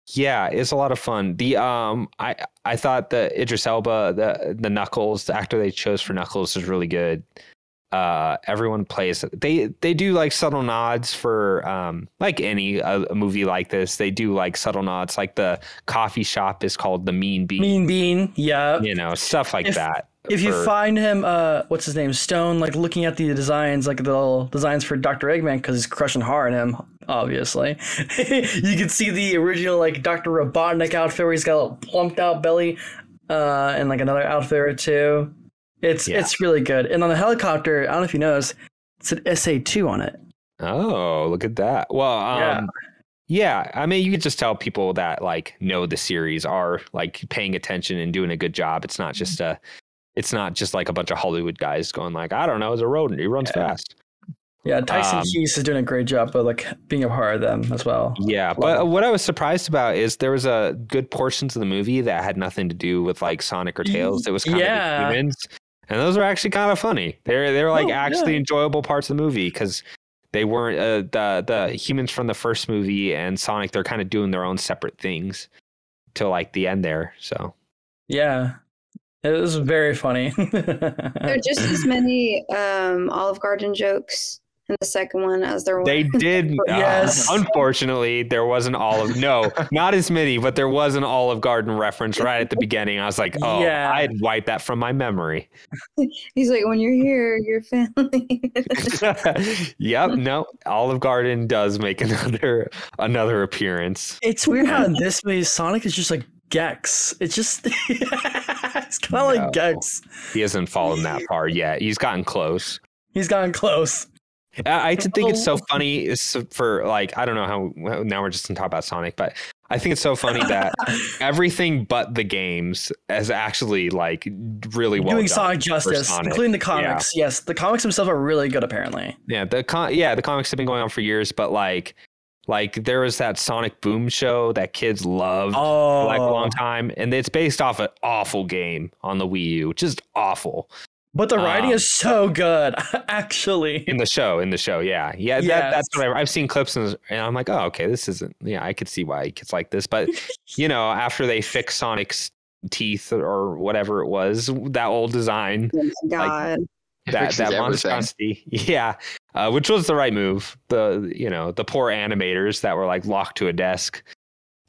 Yeah, it's a lot of fun. The um, I I thought the Idris Elba, the the Knuckles, the actor they chose for Knuckles is really good. Uh, everyone plays. They they do like subtle nods for um, like any uh, a movie like this. They do like subtle nods. Like the coffee shop is called the Mean Bean. mean Bean. Yeah. You know, stuff like If- that. If you for- find him, uh, what's his name, Stone, like looking at the designs, like the little designs for Doctor Eggman, because he's crushing hard on him, obviously. you can see the original like Doctor Robotnik outfit where he's got a plumped out belly, uh, and like another outfit or two. It's Yeah. it's really good. And on the helicopter, I don't know if you noticed, it's an SA two on it. Oh, look at that. Well, um, Yeah. yeah. I mean, you could just tell people that like know the series are like paying attention and doing a good job. It's not just a, it's not just like a bunch of Hollywood guys going like, I don't know, it's a rodent. He runs Yeah. fast. Yeah, Tyson Um, Keys is doing a great job of like being a part of them as well. Yeah, Love but it. what I was surprised about is there was a good portions of the movie that had nothing to do with like Sonic or Tails. It was kind Yeah. of the humans, and those were actually kind of funny. They're they're like Oh, yeah. actually enjoyable parts of the movie because they weren't uh, the the humans from the first movie and Sonic. They're kind of doing their own separate things till like the end there. So Yeah, it was very funny. There are just as many um, Olive Garden jokes in the second one as there were. they did. uh, Yes. unfortunately, there wasn't Olive. No, not as many, but there was an Olive Garden reference right at the beginning. I was like, oh, Yeah. I had wiped that from my memory. He's like, when you're here, your family. yep. No, Olive Garden does make another another appearance. It's weird how in this movie Sonic is just like Gex. It's just it's kind of No. like Gex. He hasn't fallen that far yet. He's gotten close. He's gotten close. I, I think it's so oh. funny. For like I don't know how now we're just gonna talk about Sonic, but I think it's so funny that everything but the games is actually like really well doing Sonic justice, Sonic. including the comics. Yes, the comics themselves are really good. Apparently, Yeah, the con- yeah the comics have been going on for years, but like like there was that Sonic Boom show that kids loved. oh, for like a long time, and it's based off an awful game on the Wii U, just awful but the writing um, is so good. Actually, in the show. In the show, yeah, yeah, that, Yes. that's what I, I've seen clips, and, and I'm like, oh, okay, this isn't. Yeah, I could see why kids like this, but you know, after they fix Sonic's teeth or whatever it was, that old design, oh my God. It that fixes that everything. monstrosity, yeah, uh, which was the right move. The you know the poor animators that were like locked to a desk.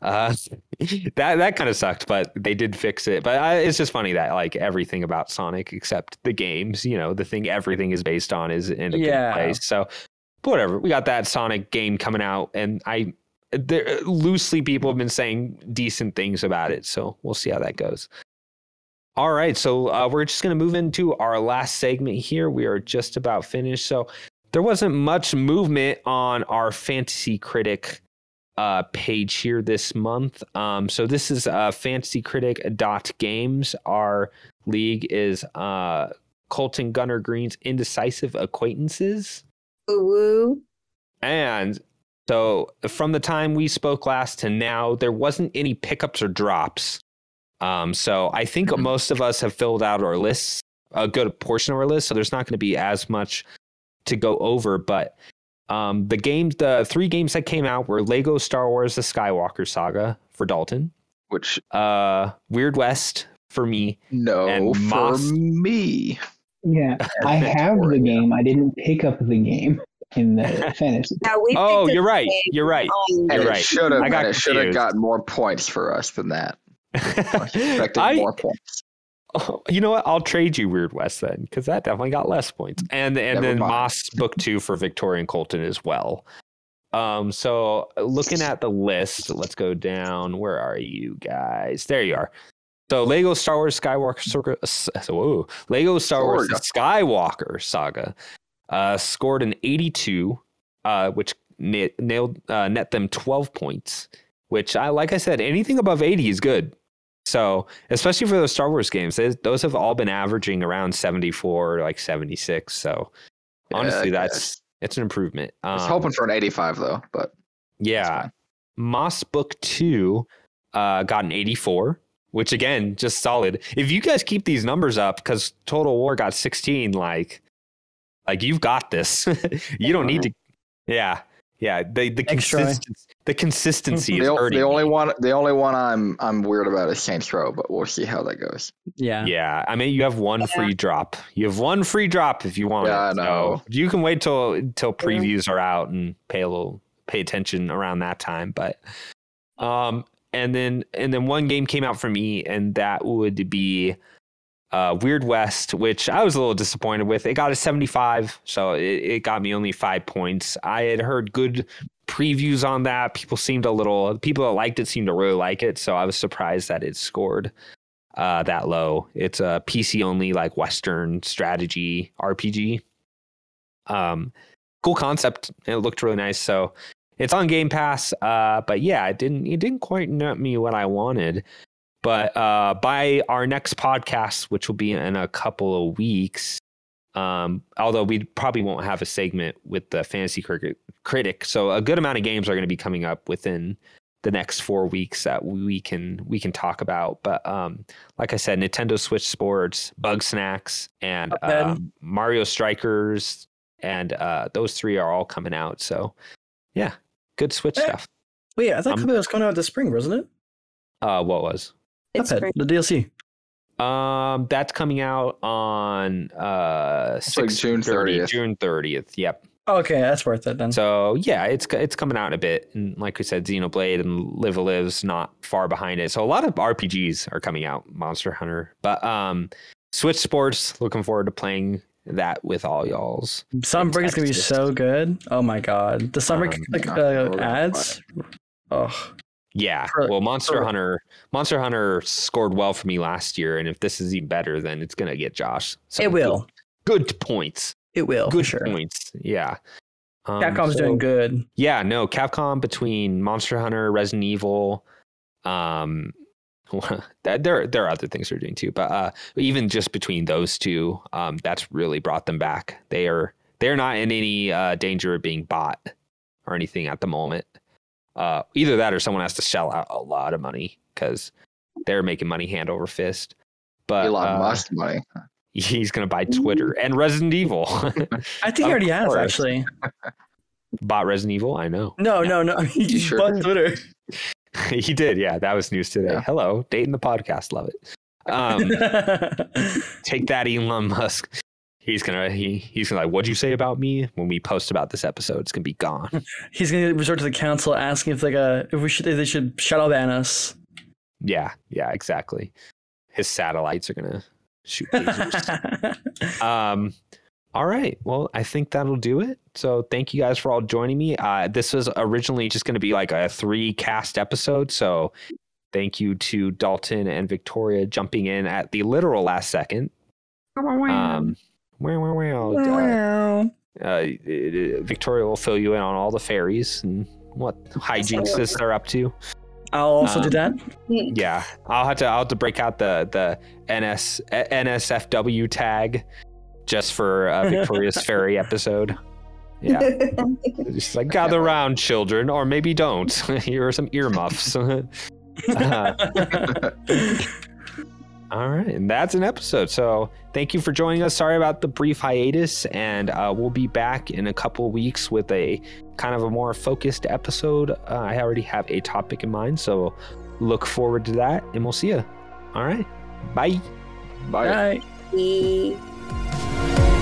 Uh, that that kind of sucked, but they did fix it. But I, it's just funny that like everything about Sonic except the games, you know, the thing everything is based on is in a Yeah. good place. So, but whatever, we got that Sonic game coming out, and I there loosely people have been saying decent things about it, so we'll see how that goes. All right, so uh, we're just going to move into our last segment here. We are just about finished. So there wasn't much movement on our fantasy critic uh, page here this month. Um, so this is uh, fantasycritic.games. Our league is uh, Colton Gunner Green's Indecisive Acquaintances. Woo And so from the time we spoke last to now, there wasn't any pickups or drops. Um, so I think Mhm. most of us have filled out our lists, a good portion of our list. So there's not going to be as much to go over. But um, the games, the three games that came out were Lego Star Wars: The Skywalker Saga for Dalton, Which uh, Weird West for me, no And for Moss- me. Yeah, I have the game. I didn't pick up the game in the fantasy. Now Oh, you're right. You're right. And You're it right. should have I got it should have confused. got more points for us than that. I expected I- more points. Oh, you know what? I'll trade you Weird West then, because that definitely got less points. And and Never then mind. Moss book two for Victorian Colton as well. Um, so looking at the list, let's go down. Where are you guys? There you are. So Lego Star Wars Skywalker Saga, whoa, Lego Star Wars. Skywalker Saga uh, scored an 82, uh, which na- nailed uh, net them 12 points. Which I like I said, anything above 80 is good. So, especially for those Star Wars games, they- those have all been averaging around 74, like 76. So, honestly, I that's it's an improvement. I was Um, hoping for an 85 though, but yeah. Moss Book Two uh, got an 84, which again, just solid. If you guys keep these numbers up, because Total War got 16, like, like you've got this. you don't need to. Yeah, yeah. The the Extra. consistency, the consistency is the, hurting. the only me. one the only one I'm I'm weird about is Saints Row, but we'll see how that goes. yeah. Yeah, I mean, you have one Yeah. free drop. You have one free drop if you want. Yeah, it. I know. So you can wait till till previews are out and pay a little pay attention around that time. But um, and then and then one game came out for me, and that would be uh, Weird West, which I was a little disappointed with. It got a seventy five, so it, it got me only five points. I had heard good previews on that. People seemed a little people that liked it seemed to really like it, so I was surprised that it scored uh, that low. It's a PC only like Western strategy RPG. Um, cool concept. It looked really nice. So it's on Game Pass. Uh, but yeah, it didn't it didn't quite net me what I wanted. But uh, by our next podcast, which will be in a couple of weeks, um, although we probably won't have a segment with the fantasy cricket critic, so a good amount of games are going to be coming up within the next four weeks that we can we can talk about. But um, like I said, Nintendo Switch Sports, Bugsnax, and um, Mario Strikers, and uh, those three are all coming out. So yeah, good Switch Eh. stuff. Wait, I thought I'm- Cuphead was coming out this spring, wasn't it? Uh, what was? It's Cuphead, the DLC. Um, that's coming out on uh like June 6:30, 30th. June thirtieth. Yep. Oh, okay, that's worth it then. So yeah, it's it's coming out in a bit, and like we said, Xenoblade and Live Live's not far behind it. So a lot of RPGs are coming out, Monster Hunter. But um, Switch Sports, looking forward to playing that with all y'all's. Sunbreak is gonna be so good. Oh my god, the Sunbreak Um, like uh, ads. Oh, Yeah, For- well, Monster for- Hunter, Monster Hunter scored well for me last year, and if this is even better, then it's gonna get Josh. it will. Good, good points. It will. good sure. points. Yeah. Um, Capcom's so- doing good. Yeah, no, Capcom between Monster Hunter, Resident Evil, um, that there there are other things they're doing too, but uh, even just between those two, um, that's really brought them back. They are they're not in any uh, danger of being bought or anything at the moment. Uh, either that or someone has to shell out a lot of money because they're making money hand over fist. But Elon uh, Musk money. he's gonna buy Twitter and Resident Evil. I think he Of already has actually. Bought Resident Evil, I know. No, no, no. He sure bought did? Twitter. he did, yeah. That was news today. Yeah. Hello, dating the podcast, love it. Um, take that, Elon Musk. He's gonna he he's gonna like, what'd you say about me when we post about this episode? It's gonna be gone. He's gonna resort to the council asking if like a if we should if they should shadow ban us. yeah, yeah, exactly. His satellites are gonna shoot lasers. um, All right. Well, I think that'll do it. So thank you guys for all joining me. Uh, this was originally just going to be like a three cast episode. So thank you to Dalton and Victoria jumping in at the literal last second. Um, wow, wow, wow. Victoria will fill you in on all the fairies and what hijinks they're up to. I'll also um, do that. Yeah, I'll have to. I'll have to break out the the NS NSFW tag just for uh, Victoria's Fairy episode. Yeah, just like gather around, children, or maybe don't. Here are some earmuffs. uh, all right, and that's an episode. So thank you for joining us. Sorry about the brief hiatus, and uh, we'll be back in a couple weeks with a kind of a more focused episode. Uh, I already have a topic in mind, so look forward to that, and we'll see you. All right, bye. Bye. Bye.